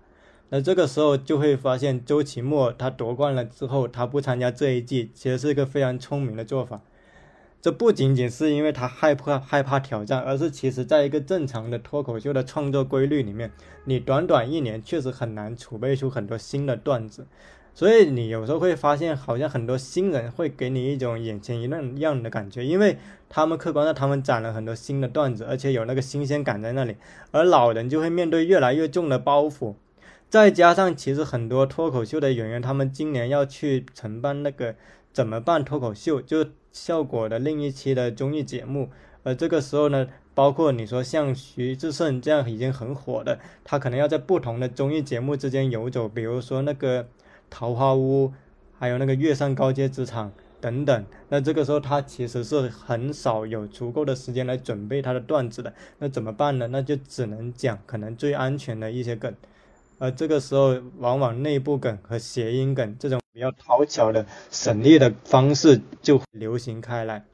那这个时候就会发现，周奇墨他夺冠了之后，他不参加这一季，其实是一个非常聪明的做法。这不仅仅是因为他害怕害怕挑战，而是其实在一个正常的脱口秀的创作规律里面，你短短一年确实很难储备出很多新的段子，所以你有时候会发现，好像很多新人会给你一种眼前一亮样的感觉，因为他们客观上他们攒了很多新的段子，而且有那个新鲜感在那里，而老人就会面对越来越重的包袱，再加上其实很多脱口秀的演员，他们今年要去承办那个怎么办脱口秀，就。效果的另一期的综艺节目，而这个时候呢，包括你说像徐志胜这样已经很火的，他可能要在不同的综艺节目之间游走，比如说那个桃花坞，还有那个月上高阶职场等等。那这个时候他其实是很少有足够的时间来准备他的段子的。那怎么办呢？那就只能讲可能最安全的一些梗，而这个时候往往内部梗和谐音梗这种。比较讨巧的省力的方式就流行开来，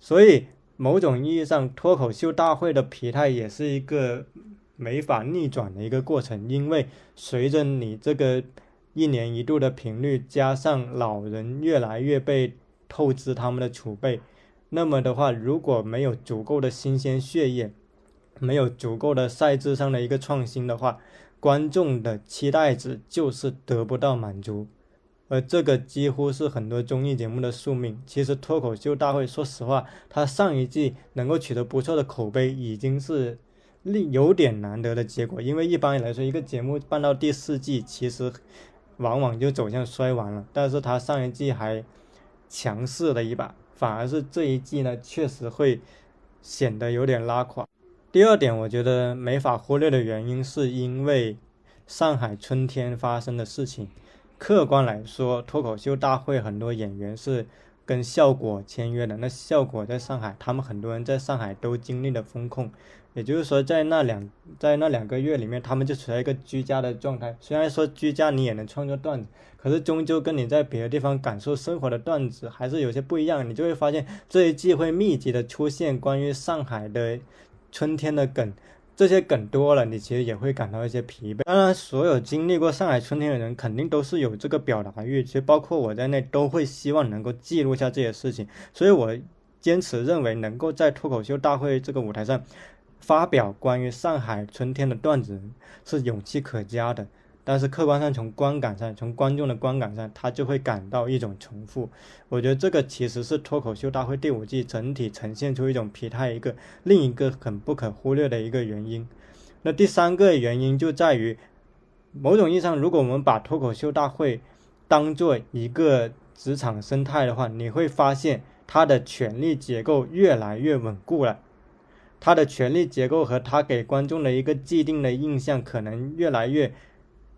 所以某种意义上，脱口秀大会的疲态也是一个没法逆转的一个过程。因为随着你这个一年一度的频率，加上老人越来越被透支他们的储备，那么的话，如果没有足够的新鲜血液，没有足够的赛制上的一个创新的话，观众的期待值就是得不到满足。而这个几乎是很多综艺节目的宿命。其实脱口秀大会，说实话，它上一季能够取得不错的口碑，已经是另有点难得的结果。因为一般来说，一个节目办到第四季，其实往往就走向衰亡了。但是它上一季还强势了一把，反而是这一季呢，确实会显得有点拉垮。第二点，我觉得没法忽略的原因，是因为上海春天发生的事情。客观来说，脱口秀大会很多演员是跟效果签约的。那效果在上海，他们很多人在上海都经历了风控，也就是说，在那两在那两个月里面，他们就处在一个居家的状态。虽然说居家你也能创作段子，可是终究跟你在别的地方感受生活的段子还是有些不一样。你就会发现这一季会密集的出现关于上海的春天的梗。这些梗多了，你其实也会感到一些疲惫。当然，所有经历过上海春天的人，肯定都是有这个表达欲，其实包括我在内，都会希望能够记录下这些事情。所以我坚持认为，能够在脱口秀大会这个舞台上发表关于上海春天的段子，是勇气可嘉的。但是客观上，从观感上，从观众的观感上，他就会感到一种重复。我觉得这个其实是脱口秀大会第五季整体呈现出一种疲态一个另一个很不可忽略的一个原因。那第三个原因就在于，某种意义上，如果我们把脱口秀大会当做一个职场生态的话，你会发现它的权力结构越来越稳固了。它的权力结构和它给观众的一个既定的印象，可能越来越。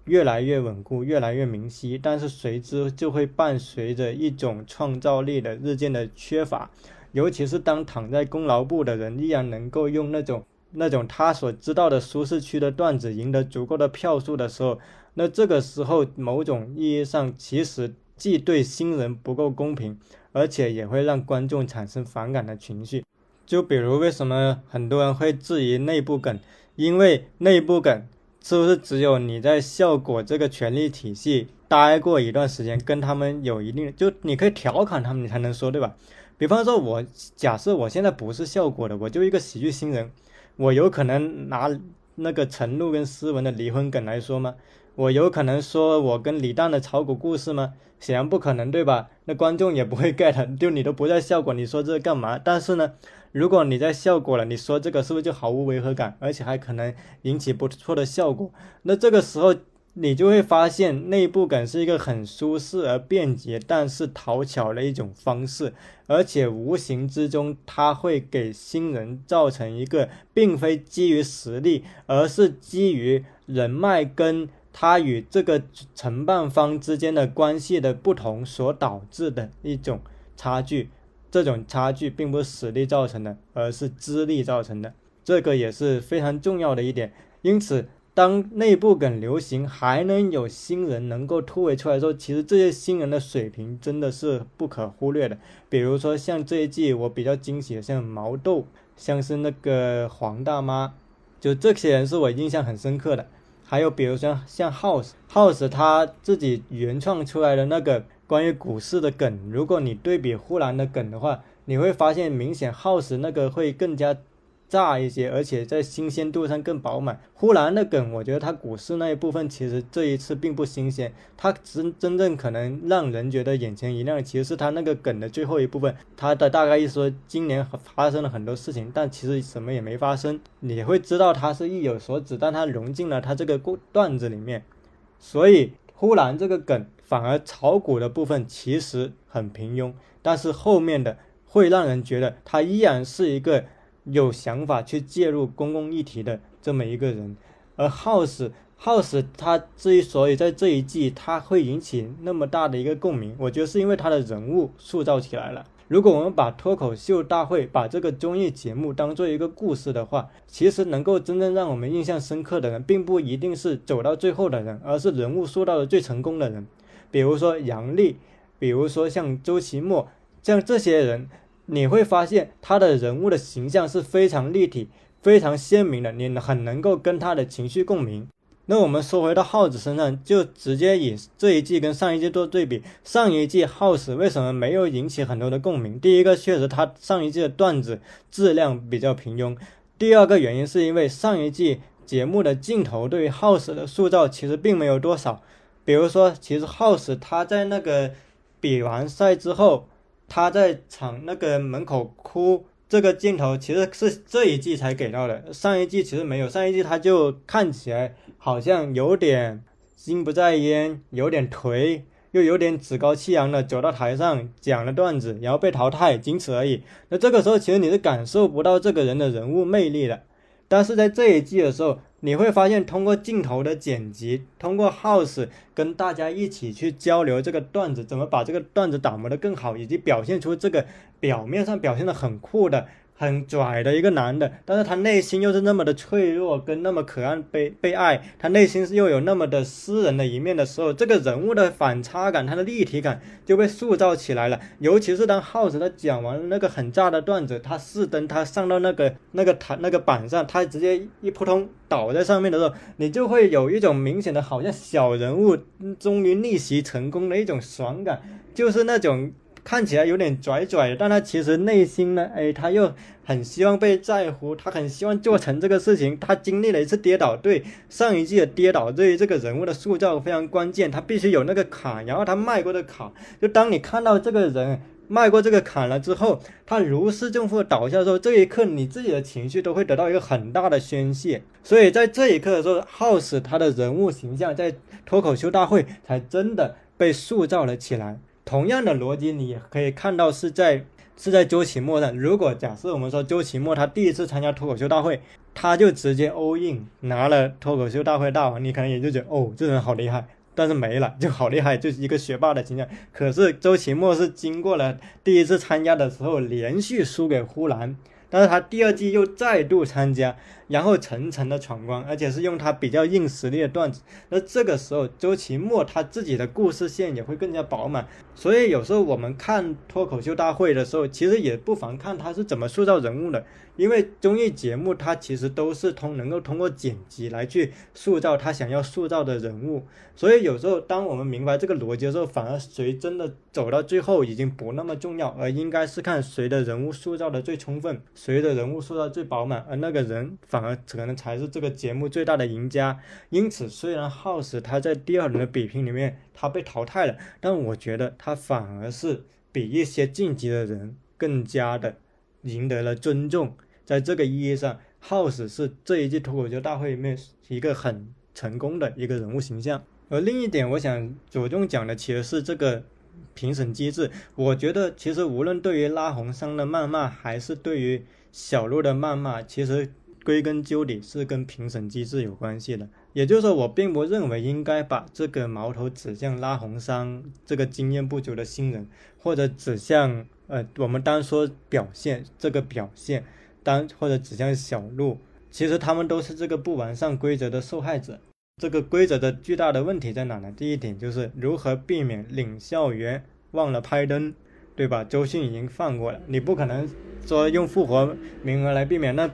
越来越稳固，越来越明晰，但是随之就会伴随着一种创造力的日渐的缺乏，尤其是当躺在功劳簿的人依然能够用那种那种他所知道的舒适区的段子赢得足够的票数的时候，那这个时候某种意义上其实既对新人不够公平，而且也会让观众产生反感的情绪。就比如为什么很多人会质疑内部梗，因为内部梗。是不是只有你在效果这个权力体系待过一段时间，跟他们有一定，就你可以调侃他们，你才能说对吧？比方说，我假设我现在不是效果的，我就一个喜剧新人，我有可能拿那个陈露跟思文的离婚梗来说吗？我有可能说我跟李诞的炒股故事吗？显然不可能，对吧？那观众也不会 get，就你都不在效果，你说这干嘛？但是呢，如果你在效果了，你说这个是不是就毫无违和感，而且还可能引起不错的效果？那这个时候你就会发现，内部梗是一个很舒适而便捷，但是讨巧的一种方式，而且无形之中它会给新人造成一个并非基于实力，而是基于人脉跟。他与这个承办方之间的关系的不同所导致的一种差距，这种差距并不是实力造成的，而是资历造成的，这个也是非常重要的一点。因此，当内部梗流行，还能有新人能够突围出来的时候，其实这些新人的水平真的是不可忽略的。比如说像这一季我比较惊喜的，像毛豆，像是那个黄大妈，就这些人是我印象很深刻的。还有比如说像 House House 他自己原创出来的那个关于股市的梗，如果你对比呼兰的梗的话，你会发现明显耗时那个会更加。炸一些，而且在新鲜度上更饱满。呼兰的梗，我觉得它股市那一部分其实这一次并不新鲜，它真真正可能让人觉得眼前一亮，其实是它那个梗的最后一部分。它的大概意思说，今年发生了很多事情，但其实什么也没发生。你会知道它是意有所指，但它融进了它这个段子里面。所以呼兰这个梗反而炒股的部分其实很平庸，但是后面的会让人觉得他依然是一个。有想法去介入公共议题的这么一个人，而 House House 他之所以在这一季他会引起那么大的一个共鸣，我觉得是因为他的人物塑造起来了。如果我们把脱口秀大会把这个综艺节目当做一个故事的话，其实能够真正让我们印象深刻的人，并不一定是走到最后的人，而是人物塑造的最成功的人。比如说杨笠，比如说像周奇墨，像这些人。你会发现他的人物的形象是非常立体、非常鲜明的，你很能够跟他的情绪共鸣。那我们说回到耗子身上，就直接以这一季跟上一季做对比。上一季耗子为什么没有引起很多的共鸣？第一个，确实他上一季的段子质量比较平庸；第二个原因是因为上一季节目的镜头对于耗子的塑造其实并没有多少。比如说，其实耗子他在那个比完赛之后。他在场那个门口哭，这个镜头其实是这一季才给到的，上一季其实没有。上一季他就看起来好像有点心不在焉，有点颓，又有点趾高气扬的走到台上讲了段子，然后被淘汰，仅此而已。那这个时候其实你是感受不到这个人的人物魅力的，但是在这一季的时候。你会发现，通过镜头的剪辑，通过 House 跟大家一起去交流这个段子，怎么把这个段子打磨得更好，以及表现出这个表面上表现的很酷的。很拽的一个男的，但是他内心又是那么的脆弱，跟那么渴望被被爱，他内心又有那么的私人的一面的时候，这个人物的反差感，他的立体感就被塑造起来了。尤其是当耗子他讲完那个很炸的段子，他四灯他上到那个那个台那个板上，他直接一扑通倒在上面的时候，你就会有一种明显的好像小人物终于逆袭成功的一种爽感，就是那种。看起来有点拽拽，但他其实内心呢，哎，他又很希望被在乎，他很希望做成这个事情。他经历了一次跌倒，对上一季的跌倒，对于这个人物的塑造非常关键。他必须有那个坎，然后他迈过的坎，就当你看到这个人迈过这个坎了之后，他如释重负倒下的时候，这一刻你自己的情绪都会得到一个很大的宣泄。所以在这一刻的时候，House 他的人物形象在脱口秀大会才真的被塑造了起来。同样的逻辑，你也可以看到是在是在周奇墨上。如果假设我们说周奇墨他第一次参加脱口秀大会，他就直接 all in 拿了脱口秀大会大王，你可能也就觉得哦，这人好厉害。但是没了，就好厉害，就是一个学霸的形象。可是周奇墨是经过了第一次参加的时候，连续输给呼兰。但是他第二季又再度参加，然后层层的闯关，而且是用他比较硬实力的段子。那这个时候，周奇墨他自己的故事线也会更加饱满。所以有时候我们看脱口秀大会的时候，其实也不妨看他是怎么塑造人物的。因为综艺节目它其实都是通能够通过剪辑来去塑造他想要塑造的人物，所以有时候当我们明白这个逻辑的时候，反而谁真的走到最后已经不那么重要，而应该是看谁的人物塑造的最充分，谁的人物塑造最饱满，而那个人反反而可能才是这个节目最大的赢家。因此，虽然 House 他在第二轮的比拼里面他被淘汰了，但我觉得他反而是比一些晋级的人更加的赢得了尊重。在这个意义上，House 是这一季脱口秀大会里面一个很成功的一个人物形象。而另一点，我想着重讲的其实是这个评审机制。我觉得，其实无论对于拉红桑的谩骂，还是对于小鹿的谩骂，其实归根究底是跟评审机制有关系的。也就是说，我并不认为应该把这个矛头指向拉红桑这个经验不足的新人，或者指向呃，我们单说表现这个表现。当或者指向小鹿，其实他们都是这个不完善规则的受害者。这个规则的巨大的问题在哪呢？第一点就是如何避免领校员忘了拍灯，对吧？周迅已经放过了，你不可能说用复活名额来避免。那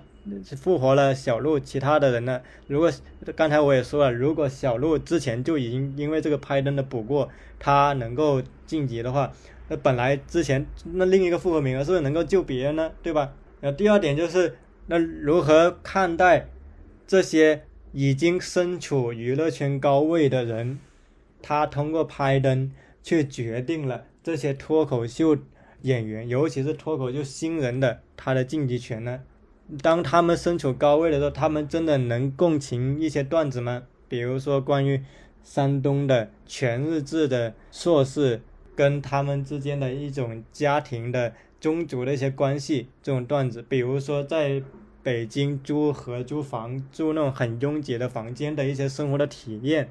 复活了小鹿，其他的人呢？如果刚才我也说了，如果小鹿之前就已经因为这个拍灯的补过，他能够晋级的话，那本来之前那另一个复活名额是不是能够救别人呢？对吧？那第二点就是，那如何看待这些已经身处娱乐圈高位的人？他通过拍灯，却决定了这些脱口秀演员，尤其是脱口秀新人的他的晋级权呢？当他们身处高位的时候，他们真的能共情一些段子吗？比如说关于山东的全日制的硕士跟他们之间的一种家庭的。宗族的一些关系，这种段子，比如说在北京租合租房，住那种很拥挤的房间的一些生活的体验，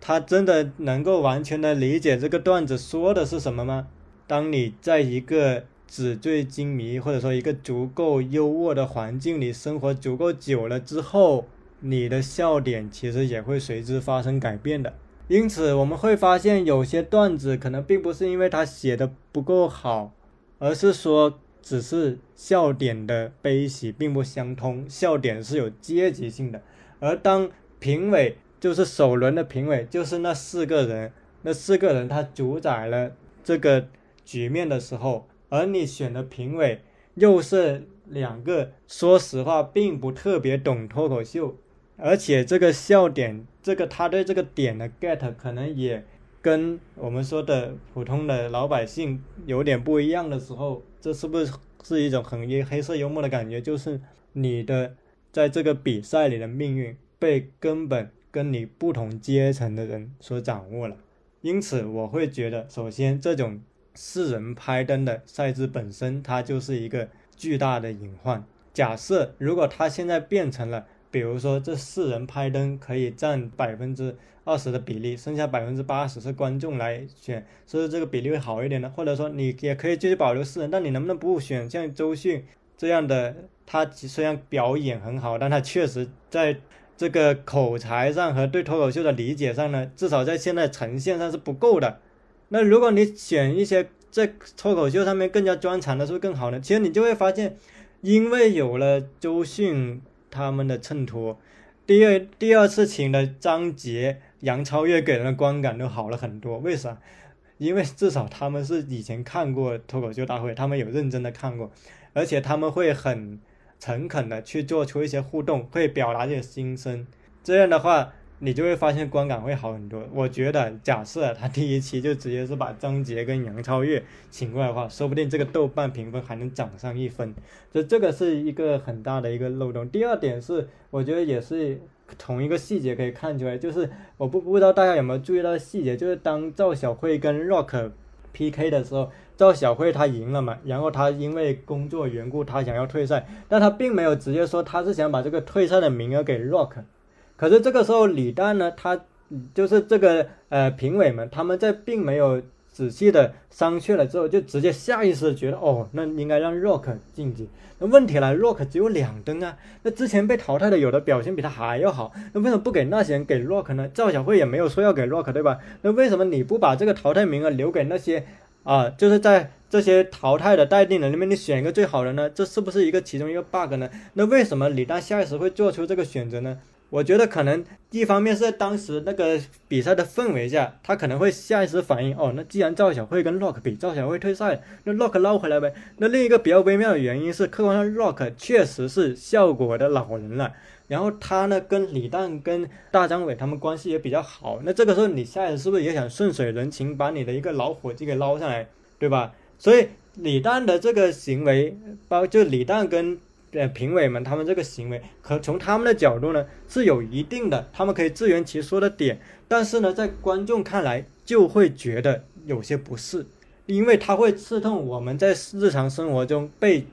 他真的能够完全的理解这个段子说的是什么吗？当你在一个纸醉金迷或者说一个足够优渥的环境里生活足够久了之后，你的笑点其实也会随之发生改变的。因此，我们会发现有些段子可能并不是因为他写的不够好。而是说，只是笑点的悲喜并不相通，笑点是有阶级性的。而当评委就是首轮的评委，就是那四个人，那四个人他主宰了这个局面的时候，而你选的评委又是两个，说实话并不特别懂脱口秀，而且这个笑点，这个他对这个点的 get 可能也。跟我们说的普通的老百姓有点不一样的时候，这是不是是一种很黑黑色幽默的感觉？就是你的在这个比赛里的命运被根本跟你不同阶层的人所掌握了。因此，我会觉得，首先这种四人拍灯的赛制本身，它就是一个巨大的隐患。假设如果它现在变成了。比如说，这四人拍灯可以占百分之二十的比例，剩下百分之八十是观众来选，是不是这个比例会好一点呢？或者说，你也可以继续保留四人，但你能不能不选像周迅这样的？他虽然表演很好，但他确实在这个口才上和对脱口秀的理解上呢，至少在现在呈现上是不够的。那如果你选一些在脱口秀上面更加专长的，是不是更好呢？其实你就会发现，因为有了周迅。他们的衬托，第二第二次请的张杰、杨超越给人的观感都好了很多。为啥？因为至少他们是以前看过脱口秀大会，他们有认真的看过，而且他们会很诚恳的去做出一些互动，会表达这些心声。这样的话。你就会发现观感会好很多。我觉得，假设他第一期就直接是把张杰跟杨超越请过来的话，说不定这个豆瓣评分还能涨上一分。就这个是一个很大的一个漏洞。第二点是，我觉得也是从一个细节可以看出来，就是我不不知道大家有没有注意到细节，就是当赵小慧跟 Rock PK 的时候，赵小慧她赢了嘛，然后她因为工作缘故，她想要退赛，但她并没有直接说她是想把这个退赛的名额给 Rock。可是这个时候，李诞呢，他就是这个呃评委们，他们在并没有仔细的商榷了之后，就直接下意识觉得，哦，那应该让 Rock 晋级。那问题来，Rock 只有两灯啊，那之前被淘汰的有的表现比他还要好，那为什么不给那些人给 Rock 呢？赵小慧也没有说要给 Rock，对吧？那为什么你不把这个淘汰名额留给那些啊，就是在这些淘汰的待定人里面，你选一个最好的呢？这是不是一个其中一个 bug 呢？那为什么李诞下意识会做出这个选择呢？我觉得可能一方面是在当时那个比赛的氛围下，他可能会下意识反应，哦，那既然赵小慧跟 Rock 比，赵小慧退赛，那 Rock 捞回来呗。那另一个比较微妙的原因是，客观上 Rock 确实是效果的老人了，然后他呢跟李诞跟大张伟他们关系也比较好，那这个时候你下意识是不是也想顺水人情，把你的一个老伙计给捞上来，对吧？所以李诞的这个行为，包就李诞跟。呃，评委们他们这个行为，可从他们的角度呢是有一定的，他们可以自圆其说的点，但是呢，在观众看来就会觉得有些不适，因为他会刺痛我们在日常生活中被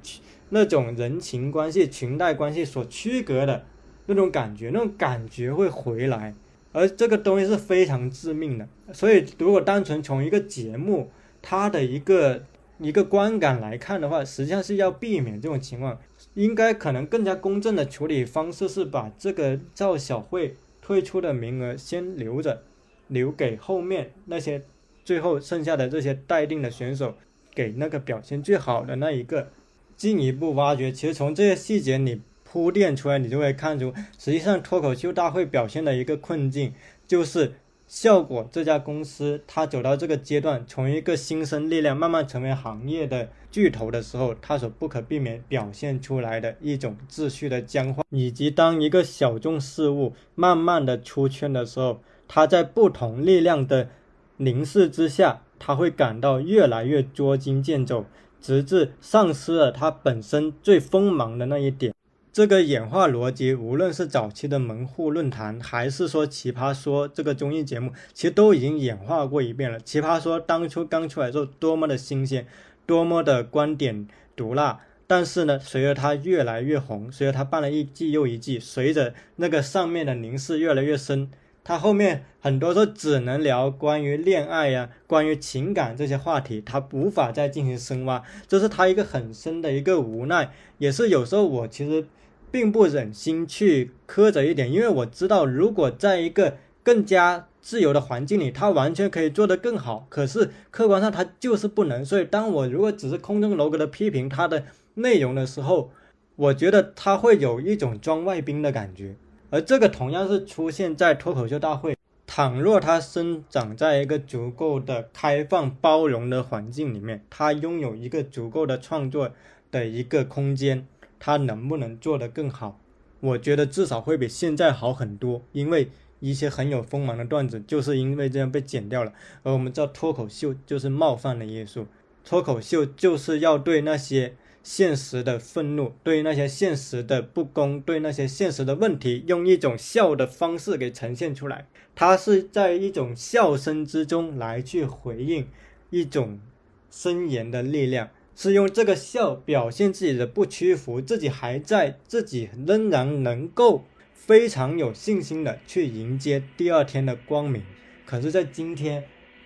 那种人情关系、裙带关系所区隔的那种感觉，那种感觉会回来，而这个东西是非常致命的。所以，如果单纯从一个节目它的一个一个观感来看的话，实际上是要避免这种情况。应该可能更加公正的处理方式是把这个赵小慧退出的名额先留着，留给后面那些最后剩下的这些待定的选手，给那个表现最好的那一个进一步挖掘。其实从这些细节你铺垫出来，你就会看出，实际上脱口秀大会表现的一个困境就是。效果这家公司，它走到这个阶段，从一个新生力量慢慢成为行业的巨头的时候，它所不可避免表现出来的一种秩序的僵化，以及当一个小众事物慢慢的出圈的时候，它在不同力量的凝视之下，它会感到越来越捉襟见肘，直至丧失了它本身最锋芒的那一点。这个演化逻辑，无论是早期的门户论坛，还是说奇葩说这个综艺节目，其实都已经演化过一遍了。奇葩说当初刚出来的时候，多么的新鲜，多么的观点毒辣。但是呢，随着它越来越红，随着它办了一季又一季，随着那个上面的凝视越来越深，它后面很多时候只能聊关于恋爱呀、关于情感这些话题，它无法再进行深挖，这是它一个很深的一个无奈，也是有时候我其实。并不忍心去苛责一点，因为我知道，如果在一个更加自由的环境里，他完全可以做得更好。可是客观上他就是不能。所以，当我如果只是空中楼阁的批评他的内容的时候，我觉得他会有一种装外宾的感觉。而这个同样是出现在脱口秀大会。倘若他生长在一个足够的开放包容的环境里面，他拥有一个足够的创作的一个空间。他能不能做得更好？我觉得至少会比现在好很多，因为一些很有锋芒的段子就是因为这样被剪掉了。而我们知道脱口秀就是冒犯的艺术，脱口秀就是要对那些现实的愤怒，对那些现实的不公，对那些现实的问题，用一种笑的方式给呈现出来。它是在一种笑声之中来去回应一种森严的力量。是用这个笑表现自己的不屈服，自己还在，自己仍然能够非常有信心的去迎接第二天的光明。可是，在今天。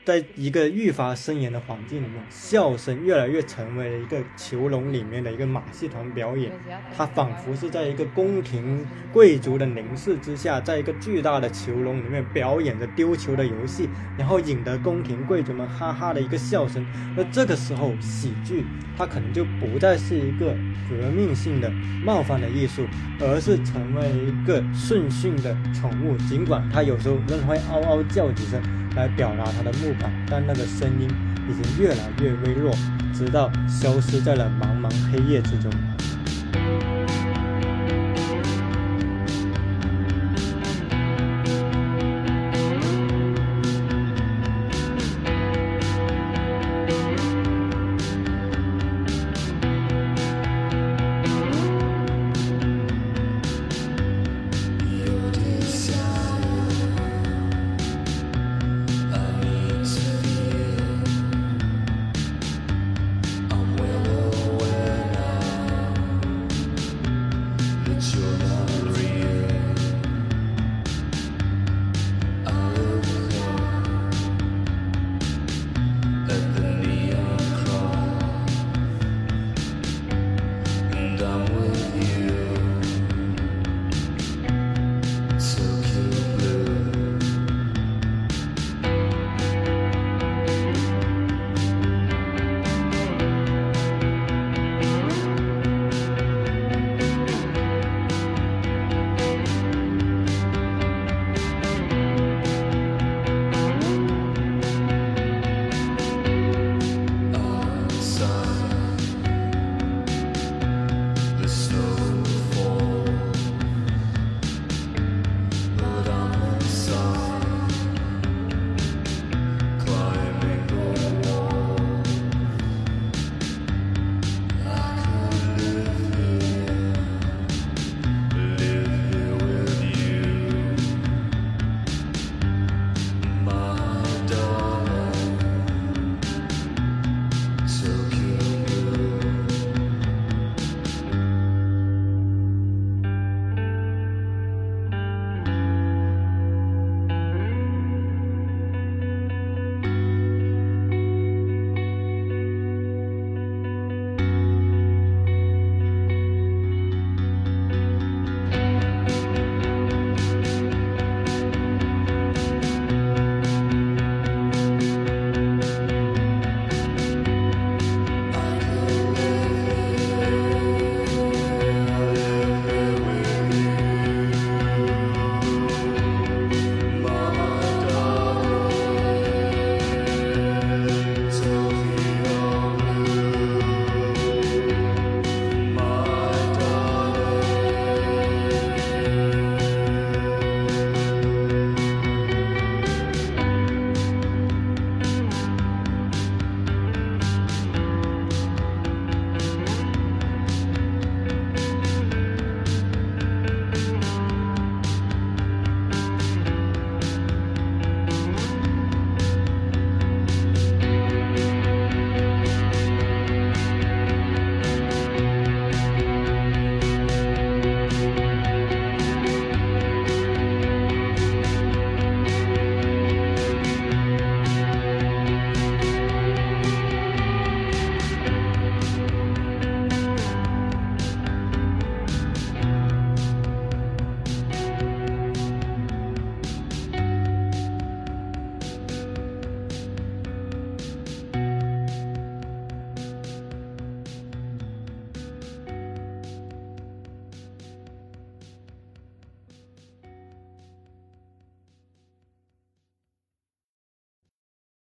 在一个愈发森严的环境里面，笑声越来越成为了一个囚笼里面的一个马戏团表演。它仿佛是在一个宫廷贵族的凝视之下，在一个巨大的囚笼里面表演着丢球的游戏，然后引得宫廷贵族们哈哈的一个笑声。那这个时候，喜剧它可能就不再是一个革命性的冒犯的艺术，而是成为一个顺训的宠物。尽管它有时候仍会嗷嗷叫几声。来表达他的木板但那个声音已经越来越微弱直到消失在了茫茫黑夜之中。